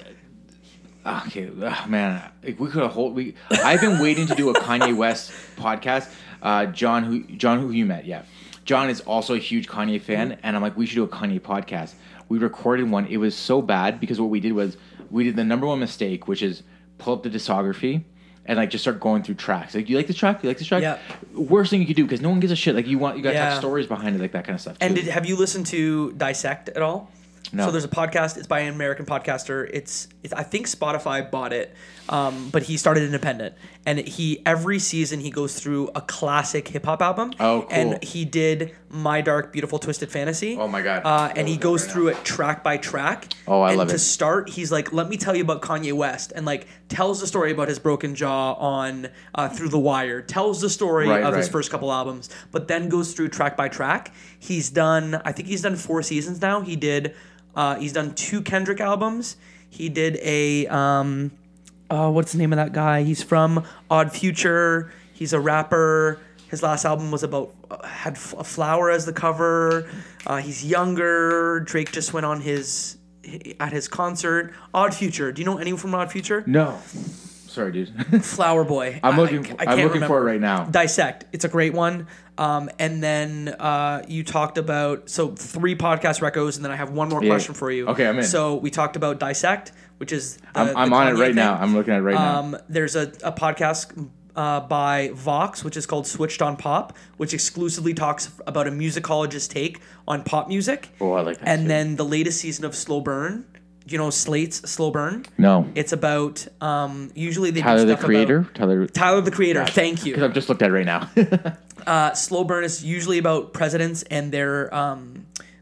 okay, ugh, man. Like we could have hold. We. I've been waiting to do a Kanye West podcast. Uh, John, who John, who you met, yeah. John is also a huge Kanye fan, and I'm like, we should do a Kanye podcast. We recorded one. It was so bad because what we did was we did the number one mistake, which is pull up the discography and like just start going through tracks. Like, you like this track? You like this track? Yeah. Worst thing you could do because no one gives a shit. Like, you want you gotta Yeah. have stories behind it, like that kind of stuff. And did, have you listened to Dissect at all? No. So there's a podcast. It's by an American podcaster. It's, it's I think Spotify bought it, um, but he started independent. And he every season he goes through a classic hip hop album. Oh, cool. And he did My Dark Beautiful Twisted Fantasy. Oh my God. Uh, and he goes right through now. it track by track. Oh, I and love to it. start, he's like, "Let me tell you about Kanye West," and like tells the story about his broken jaw on uh, Through the Wire. Tells the story Right, of his first couple albums, but then goes through track by track. He's done, I think he's done four seasons now. He did, uh, he's done two Kendrick albums. He did a, um, uh, what's the name of that guy? He's from Odd Future. He's a rapper. His last album was about uh, had a flower as the cover. Uh, he's younger. Drake just went on his at his concert. Odd Future. Do you know anyone from Odd Future? no. Sorry, dude. Flower Boy. I'm looking. I I'm can't looking remember. for it right now. Dissect. It's a great one. Um, and then uh, you talked about so three podcast recos, and then I have one more Yeah. question for you. Okay, I'm in. So we talked about Dissect, which is the, I'm, I'm on it right thing. now. I'm looking at it right now. Um, there's a, a podcast uh, by Vox, which is called Switched on Pop, which exclusively talks about a musicologist's take on pop music. Oh, I like that And too. then the latest season of Slow Burn. You know Slate's Slow Burn? No. It's about um, usually they Tyler do the creator. About, Tyler. Tyler the creator. Thank you. Because. I've just looked at it right now. Uh, Slow Burn is usually about presidents and their um,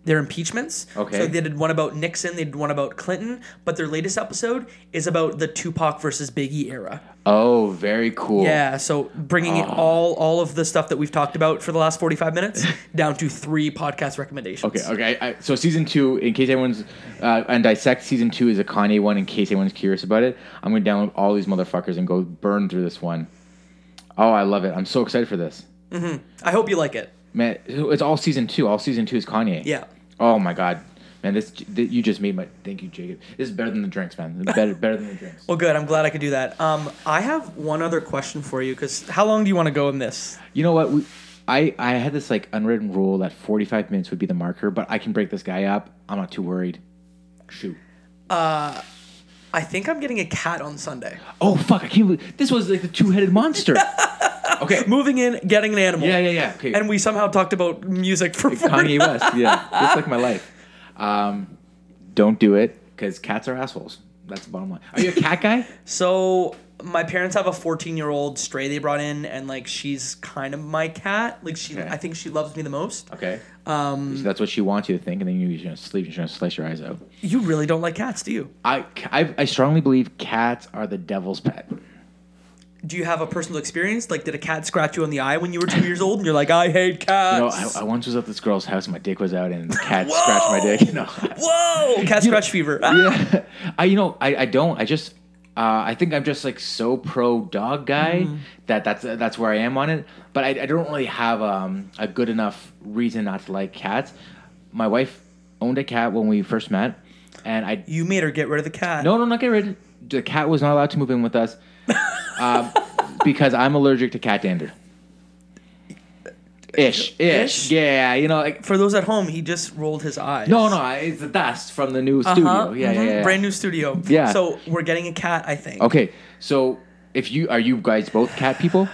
their impeachments. Okay. So they did one about Nixon. They did one about Clinton. But their latest episode is about the Tupac versus Biggie era. oh, very cool. Yeah, so bringing it all all of the stuff that we've talked about for the last 45 minutes down to three podcast recommendations. Okay. Okay. I, so season two, in case anyone's uh, and dissect season two is a Kanye one. In case anyone's curious about it, I'm gonna download all these motherfuckers and go burn through this one. Oh, I love it. I'm so excited for this. I hope you like it. Man, it's all season two. All season two is Kanye. Yeah. Oh my god, man, this th- you just made my. Thank you, Jacob. This is better than the drinks, man. Better, better than the drinks. Well, good. I'm glad I could do that. Um, I have one other question for you because how long do you want to go in this? You know what? We, I I had this like unwritten rule that 45 minutes would be the marker, but I can break this guy up. I'm not too worried. Shoot. Uh. I think I'm getting a cat on Sunday. Oh fuck! I can't believe this was like the two-headed monster. okay. Moving in, getting an animal. Yeah, yeah, yeah. Okay. And we somehow talked about music for Kanye West. Yeah, just like my life. Um, don't do it because cats are assholes. That's the bottom line. Are you a cat guy? So my parents have a 14 year old stray they brought in, and like she's kind of my cat. Like she, Okay. I think she loves me the most. Okay. Um, so that's what she wants you to think, and then you're gonna sleep. You're gonna slice your eyes out. You really don't like cats, do you? I, I, I strongly believe cats are the devil's pet. Do you have a personal experience? Like, did a cat scratch you on the eye when you were two years old, and you're like, I hate You know, cats? I, I once was at this girl's house and my dick was out, and the cat scratched my dick. No. Whoa, cat scratch fever. yeah. I, you know, I, I don't. I just, uh, I think I'm just like so pro dog guy that that's that's where I am on it. But I, I don't really have um, a good enough reason not to like cats. My wife owned a cat when we first met, and I You made her get rid of the cat. no, no, not get rid. Of the cat was not allowed to move in with us. Um, because I'm allergic to cat dander. Ish, ish, Ish? yeah. You know, like For those at home, he just rolled his eyes. no, no, it's the dust from the new studio. Uh-huh, Yeah, yeah, mhm, yeah. Brand new studio. Yeah. So we're getting a cat, I think. Okay, so if you are you guys both cat people?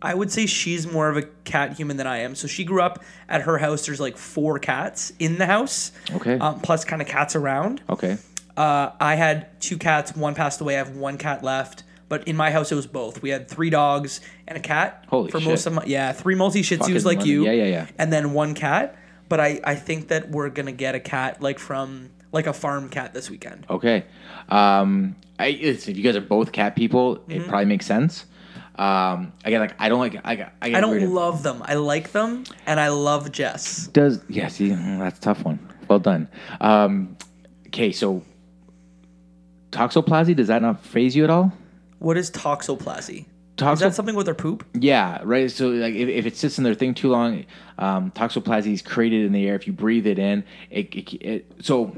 I would say she's more of a cat human than I am. So she grew up at her house. There's like four cats in the house. Okay. Um, plus, kind of cats around. Okay. Uh, I had two cats. One passed away. I have one cat left. But in my house, it was both. We had three dogs and a cat. Holy for shit. most of my yeah, three multi Shih Tzus like money. you. Yeah, yeah, yeah. And then one cat. But I I think that we're gonna get a cat like from like a farm cat this weekend. Okay. Um, I, it's, if you guys are both cat people, Mm-hmm. it probably makes sense. Um, again, like I don't like I, got- I, I don't love them. I like them, and I love Jess. Does yeah? See, mm, that's a tough one. Well done. Um, okay, so toxoplasmy does that not phase you at all? What is toxoplasmy? Is that something with their poop? Yeah, right. So like if, if it sits in their thing too long, um, toxoplasmy is created in the air. If you breathe it in, it, it, it so.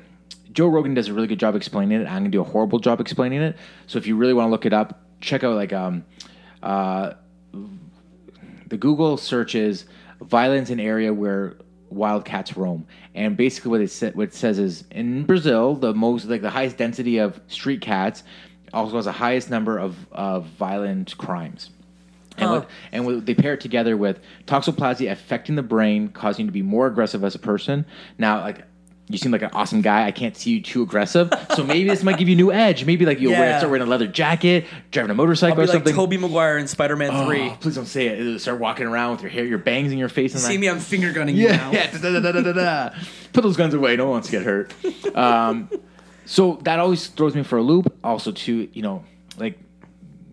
Joe Rogan does a really good job explaining it. I'm gonna do a horrible job explaining it. So if you really want to look it up, check out like um, uh, the Google search is violence in area where wildcats roam, and basically what it sa- what it says is in Brazil the most like the highest density of street cats also has the highest number of of violent crimes. And, Huh. what, and what they pair it together with toxoplasmy affecting the brain, causing you to be more aggressive as a person. Now, like you seem like an awesome guy. I can't see you too aggressive, so maybe this might give you a new edge. Maybe like you'll wear start wearing a leather jacket, driving a motorcycle or like something. Toby Maguire in Spider Man Oh, 3. please don't say it. It'll Start walking around with your hair, your bangs in your face, and See that. me, I'm finger gunning you Yeah, now. yeah. Da, da, da, da, da, da. Put those guns away. No one wants to get hurt. Um, so that always throws me for a loop. Also, too, you know, like,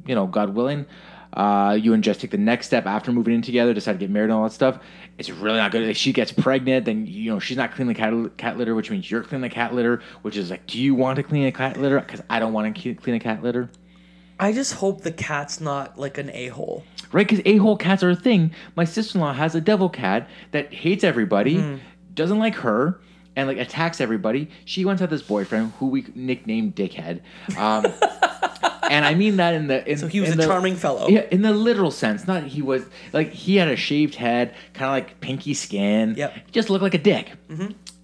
you know, God willing, uh, you and Jess take the next step after moving in together, decide to get married and all that stuff. It's really not good. If she gets pregnant, then you know she's not cleaning the cat, cat litter, which means you're cleaning the cat litter. Which is like, do you want to clean a cat litter? Because I don't want to clean a cat litter. I just hope the cat's not like an a hole. right? Because a-hole cats are a thing. My sister-in-law has a devil cat that hates everybody, Mm-hmm. doesn't like her, and like attacks everybody. She once had this boyfriend who we nicknamed Dickhead, um, and I mean that in the in, So he was a the- charming fellow. Yeah, in the literal sense. Not he was like he had a shaved head, kind of like pinky skin. Yep. He just looked like a dick.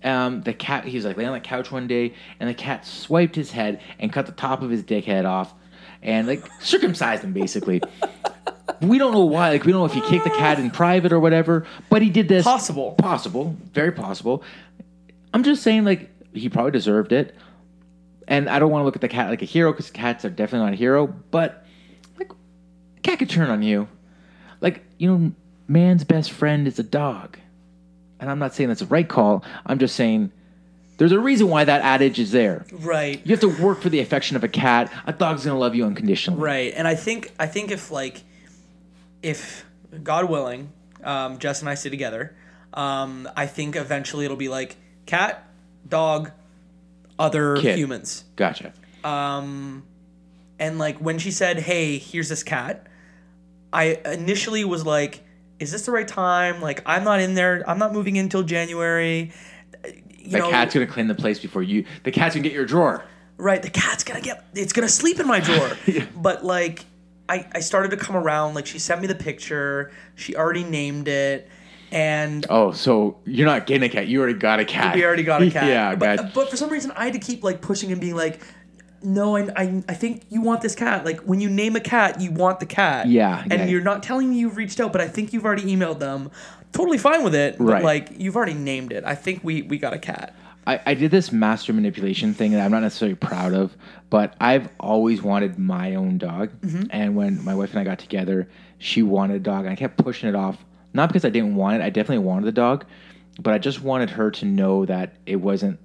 Um, the cat. He was like laying on the couch one day, and the cat swiped his head and cut the top of his dick head off, and like circumcised him basically. we don't know why. Like we don't know if he kicked the cat in private or whatever, but he did this. Possible. Possible. Very possible. I'm just saying, like he probably deserved it. And I don't want to look at the cat like a hero because cats are definitely not a hero. But like, a cat could turn on you. Like you know, man's best friend is a dog. And I'm not saying that's the right call. I'm just saying there's a reason why that adage is there. Right. You have to work for the affection of a cat. A dog's gonna love you unconditionally. Right. And I think I think if like if God willing, um, Jess and I stay together, um, I think eventually it'll be like cat, dog, other Kid. humans. Gotcha. Um, And like when she said, "Hey, here's this cat," I initially was like, "Is this the right time? Like, I'm not in there. I'm not moving in until January." You The know, cat's gonna clean the place before you. The cat's gonna get your drawer. right? The cat's gonna get. It's gonna sleep in my drawer. yeah. But like, I I started to come around. Like, she sent me the picture. She already named it, and Oh, so you're not getting a cat. You already got a cat. we already got a cat. yeah, but, but for some reason, I had to keep like pushing and being like. No, I, I, I think you want this cat. Like when you name a cat, you want the cat. Yeah, And yeah. you're not telling me you've reached out, but I think you've already emailed them. Totally fine with it. But Right. like you've already named it. I think we we got a cat. I, I did this master manipulation thing that I'm not necessarily proud of, but I've always wanted my own dog. Mm-hmm. And when my wife and I got together, she wanted a dog, and I kept pushing it off. Not because I didn't want it, I definitely wanted the dog, but I just wanted her to know that it wasn't.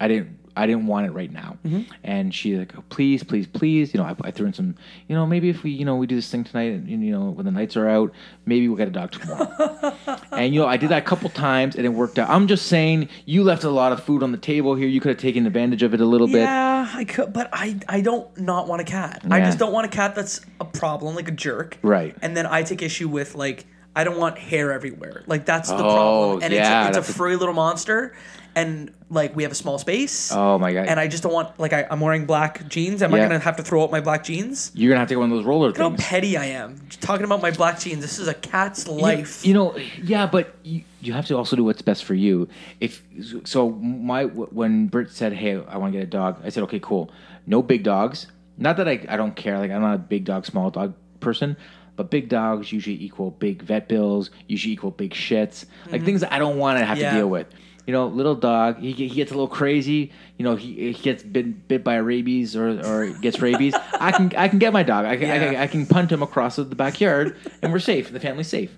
I didn't. I didn't want it right now. Mm-hmm. And she's like, oh, please, please, please. You know, I, I threw in some, you know, maybe if we, you know, we do this thing tonight and, you know, when the lights are out, maybe we'll get a dog tomorrow. and, you know, I did that a couple times and it worked out. I'm just saying, you left a lot of food on the table here. You could have taken advantage of it a little bit. Yeah, I could, but I I don't not want a cat. I just don't want a cat that's a problem, like a jerk. Right. And then I take issue with like I don't want hair everywhere. Like that's the Oh, problem. And yeah, it's, it's a a- furry little monster, and like we have a small space. Oh my god. And I just don't want like I, I'm wearing black jeans. Am I gonna have to throw out my black jeans? You're gonna have to get one of those roller Look how petty I am. Just talking about my black jeans. This is a cat's life. You, know, yeah, but you, you have to also do what's best for you. If so, my when Bert said, "Hey, I want to get a dog," I said, "Okay, cool. No big dogs. Not that I, I don't care. Like I'm not a big dog, small dog person." But big dogs usually equal big vet bills, usually equal big shits, like things that I don't want to have Yeah. to deal with. You know, little dog, he, he gets a little crazy. You know, he, he gets bit, bit by a rabies or, or gets rabies. I can I can get my dog. I can, I, can, I can punt him across the backyard, and we're safe. The family's safe.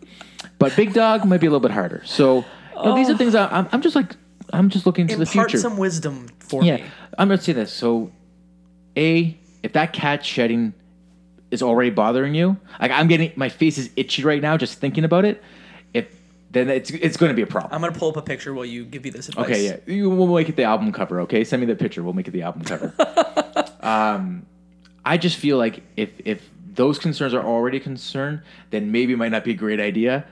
But big dog might be a little bit harder. So you know, these are things I, I'm, I'm just like I'm just looking to the future. some wisdom for yeah, me. I'm gonna say this. So, a if that cat shedding is already bothering you, like I'm getting my face is itchy right now just thinking about it. If then it's it's going to be a problem. I'm gonna pull up a picture while you give me this advice. Okay, yeah, You- we'll make it the album cover. Okay, send me the picture. We'll make it the album cover. um, I just feel like if if those concerns are already a concern, then maybe it might not be a great idea.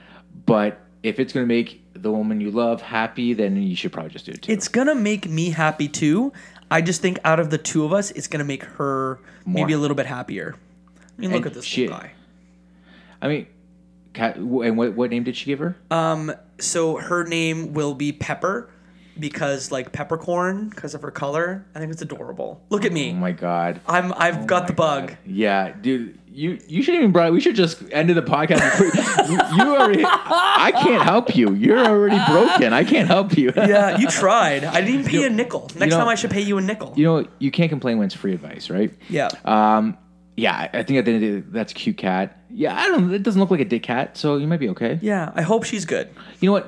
But if it's going to make the woman you love happy, then you should probably just do it too. It's gonna make me happy too. I just think out of the two of us, it's gonna make her maybe a little bit happier. I mean, look And at this she- little guy. I mean, cat. And what what name did she give her? Um, so her name will be Pepper because like peppercorn because of her color. I think it's adorable. Look at me. oh my god. I'm I've got the bug. Yeah, dude. You you should even brought. We should just end the podcast. you, you already. I can't help you. You're already broken. I can't help you. Yeah, you tried. I didn't even pay you a nickel. Next know- time I should pay you a nickel. You know you can't complain when it's free advice, right? yeah. Um. Yeah, I think at the end of the day, that's a cute cat. Yeah, I don't. It doesn't look like a dick cat, so you might be okay. yeah. I hope she's good. You know what?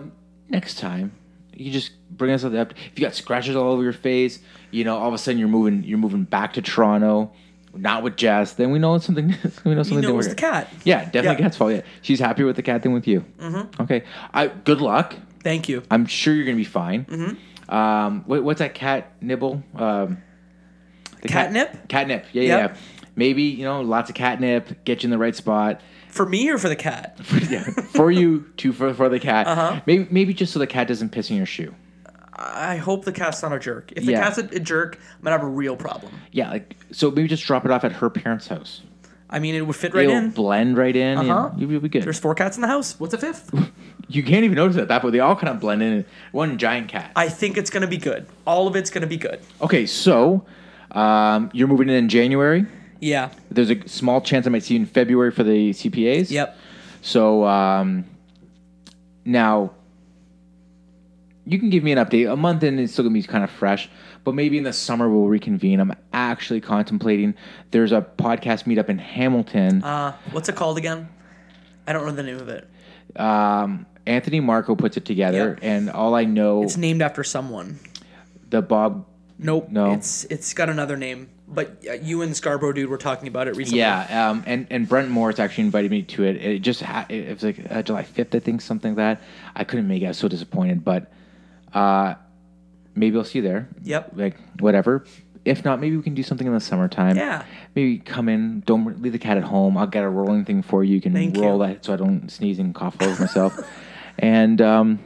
Next time, you just bring us up. If you got scratches all over your face, you know, all of a sudden you're moving. You're moving back to Toronto, not with Jess. Then we know it's something. we know You something. know it was the cat. Yeah, definitely Yeah. cat's fault. Yeah, she's happier with the cat than with you. Mm-hmm. Okay. I good luck. Thank you. I'm sure you're gonna be fine. Mm-hmm. Um, what, what's that cat nibble? Um, the cat- Catnip? catnip. Yeah, yeah, Yep. yeah. Maybe you know, lots of catnip. Get you in the right spot. For me or for the cat? yeah, for you too. for, for the cat. Uh-huh. Maybe maybe just so the cat doesn't piss in your shoe. I hope the cat's not a jerk. If the Yeah. cat's a, a jerk, I'm gonna have a real problem. Yeah, like so maybe just drop it off at her parents' house. I mean, it would fit right It'll in. blend right in. Uh-huh. and you'll be good. There's four cats in the house. What's a fifth? you can't even notice it at that point. They all kind of blend in. One giant cat. I think it's gonna be good. All of it's gonna be good. Okay, so um, you're moving in in January. Yeah. There's a small chance I might see you in February for the CPAs. Yep. So um, now you can give me an update. A month in is still gonna be kind of fresh, but maybe in the summer we'll reconvene. I'm actually contemplating. There's a podcast meetup in Hamilton. Uh, what's it called again? I don't know the name of it. Um, Anthony Marco puts it together, Yeah. and all I know It's named after someone. the Bob. Nope. No. It's it's got another name. But uh, you and Scarborough dude were talking about it recently. Yeah, um, and and Brent Morris actually invited me to it. It just ha- it was like uh, July 5th, I think, something like that. I couldn't make it. I was so disappointed, but uh, maybe I'll see you there. Yep. like whatever. If not, maybe we can do something in the summertime. Yeah. Maybe come in. Don't leave the cat at home. I'll get a rolling thing for you. You can Thank roll you. that so I don't sneeze and cough all over myself. And um,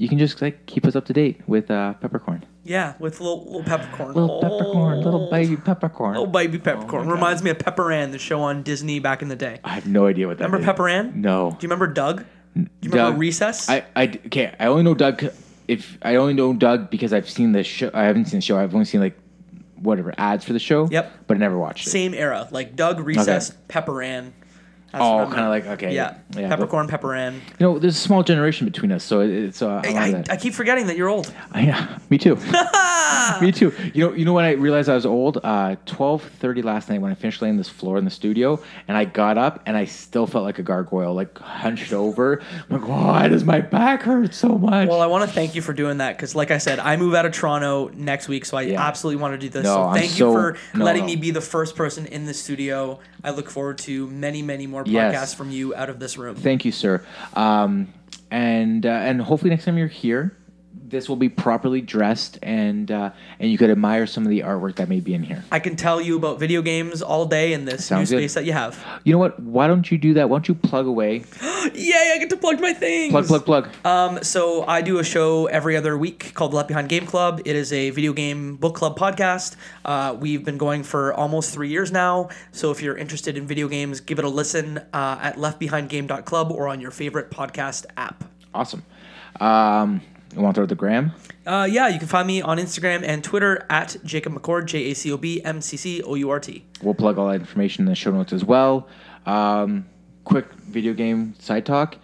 you can just like keep us up to date with uh, peppercorn. Yeah, with little little peppercorn. Little peppercorn, little Oh, baby peppercorn. Little baby peppercorn. Oh Reminds me of Pepper Ann, the show on Disney back in the day. I have no idea what that Remember is. Pepper Ann? No. Do you remember Doug? Do you remember Recess? I, I okay. I only know Doug. If I only know Doug because I've seen the show. I haven't seen the show. I've only seen like whatever ads for the show. Yep. But I never watched it. Same era, like Doug, Recess, Pepper Ann. That's Oh, kind of like okay. Yeah, yeah. peppercorn, Pepper Ann. You know, there's a small generation between us, so it, it's. Uh, I, I, I, keep forgetting that you're old. I- yeah, me too. me too. You know, you know when I realized I was old? Uh, Twelve thirty last night when I finished laying this floor in the studio, and I got up and I still felt like a gargoyle, like hunched over. I'm like, why does my back hurt so much? Well, I want to thank you for doing that because, like I said, I move out of Toronto next week, so I Yeah. absolutely want to do this. No, so I'm thank so- you for no, letting no. me be the first person in the studio. I look forward to many, many more podcasts Yes. from you out of this room. Thank you, sir. Um, and uh, and hopefully next time you're here, this will be properly dressed and uh, and you could admire some of the artwork that may be in here. I can tell you about video games all day in this Sounds new good. space that you have. You know what? Why don't you do that? Why don't you plug away? Yay! I get to plug my things. Plug, plug, plug. Um, so I do a show every other week called Left Behind Game Club. It is a video game book club podcast. Uh, we've been going for almost three years now. So if you're interested in video games, give it a listen uh, at leftbehindgame.club or on your favorite podcast app. Awesome. Um, you want to throw the gram? Uh, yeah, you can find me on Instagram and Twitter at Jacob McCourt, J A C O B M C C O U R T. We'll plug all that information in the show notes as well. Um, quick video game side talk.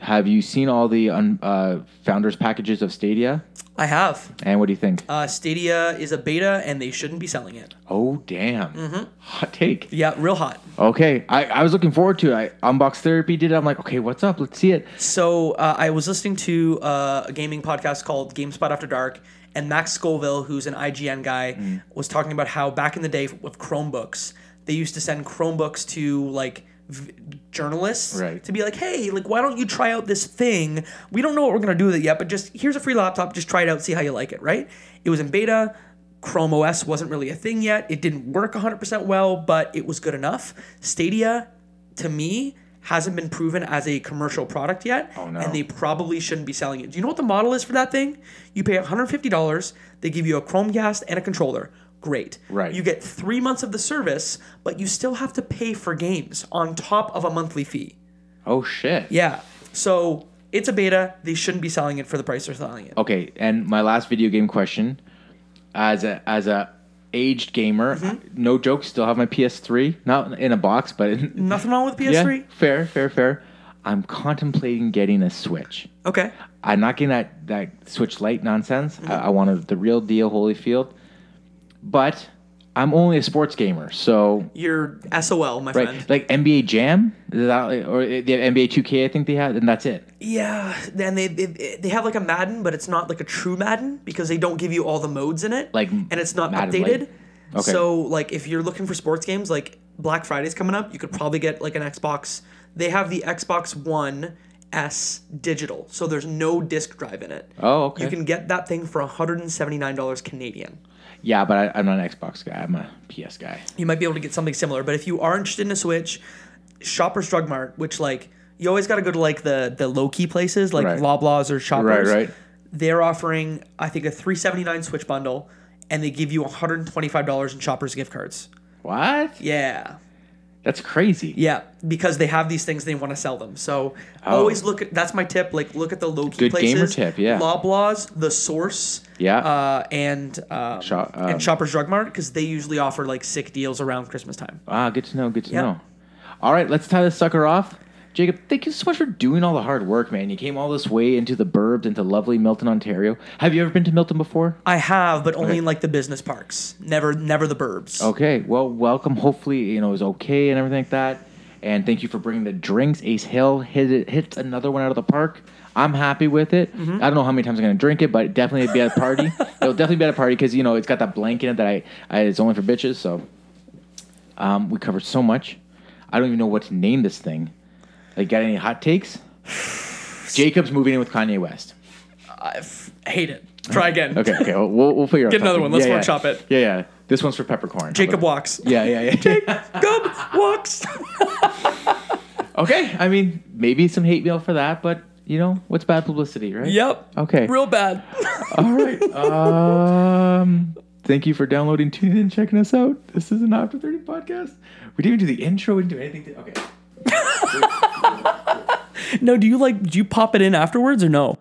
Have you seen all the un, uh, founders packages of Stadia? I have. And what do you think? Uh, Stadia is a beta and they shouldn't be selling it. oh damn! Mm-hmm. Hot take. Yeah, real hot. Okay, I, I was looking forward to it. I Unbox Therapy did it. I'm like, okay, what's up? Let's see it. So uh, I was listening to uh, a gaming podcast called GameSpot After Dark, and Max Scoville, who's an IGN guy, was talking about how back in the day with Chromebooks, they used to send Chromebooks to like v- journalists Right. to be like, hey, like why don't you try out this thing? We don't know what we're gonna do with it yet, but just here's a free laptop, just try it out, see how you like it, right? It was in beta. Chrome OS wasn't really a thing yet. It didn't work 100% well, but it was good enough. Stadia, to me, hasn't been proven as a commercial product yet. Oh, no. And they probably shouldn't be selling it. Do you know what the model is for that thing? You pay $150, they give you a Chromecast and a controller. Great. Right. You get three months of the service, but you still have to pay for games on top of a monthly fee. Oh shit. Yeah. So it's a beta. They shouldn't be selling it for the price they're selling it. Okay, and my last video game question, as a as a aged gamer, Mm-hmm. no joke, still have my PS3, not in a box, but in, Nothing wrong with PS3? Yeah, fair, fair, fair. I'm contemplating getting a Switch. Okay. I'm not getting that that Switch Lite nonsense. Mm-hmm. I, I wanted the real deal, Holyfield. But I'm only a sports gamer, so You're SOL, my right, friend. like NBA Jam, is that, or the NBA 2K, I think they had, and that's it. Yeah, then they, they they have like a Madden, but it's not like a true Madden because they don't give you all the modes in it. Like and it's not Madden updated. Okay. So like if you're looking for sports games, like Black Friday's coming up, you could probably get like an Xbox. They have the Xbox One S digital, so there's no disc drive in it. Oh, okay. You can get that thing for 179 dollars Canadian. Yeah, but I, I'm not an Xbox guy. I'm a PS guy. you might be able to get something similar. But if you are interested in a Switch, Shoppers Drug Mart, which like you always got to go to like the the low key places like Right. Loblaws or Shoppers. Right, right. They're offering I think a three seventy nine Switch bundle, and they give you one hundred and twenty five dollars in Shoppers gift cards. What? Yeah. That's crazy. Yeah, because they have these things, they want to sell them. So Oh. always look at that's my tip. Like look at the low key Good places. gamer tip, yeah. Loblaws, the Source, Yeah. uh, and um, Shop- um, and Shoppers Drug Mart because they usually offer like sick deals around Christmas time. Ah, good to know. Good to Yeah. know. All right, let's tie this sucker off. Jacob, thank you so much for doing all the hard work, man. You came all this way into the burbs, into lovely Milton, Ontario. Have you ever been to Milton before? I have, but only Okay. in like the business parks. Never, never the burbs. Okay, well, welcome. Hopefully, you know it was okay and everything like that. And thank you for bringing the drinks. Ace Hill hit it, hits another one out of the park. I'm happy with it. Mm-hmm. I don't know how many times I'm gonna drink it, but definitely be at a party. It'll definitely be at a party because you know it's got that blank in it that I, I it's only for bitches. So, um, we covered so much. I don't even know what to name this thing. Like, got any hot takes? Jacob's moving in with Kanye West. I f- hate it. Try again. Okay, okay, we'll, we'll, we'll figure out. Get another one. Let's yeah, workshop yeah. it. Yeah, yeah. This one's for peppercorn. Jacob walks. Yeah, yeah, yeah. Jacob walks. Okay, I mean, maybe some hate mail for that, but you know, what's bad publicity, right? yep. Okay. Real bad. All right. Um, thank you for downloading, tuning in, checking us out. This is an After 30 podcast. We didn't even do the intro. We didn't do anything. To, okay. no, do you like? Do you pop it in afterwards or no?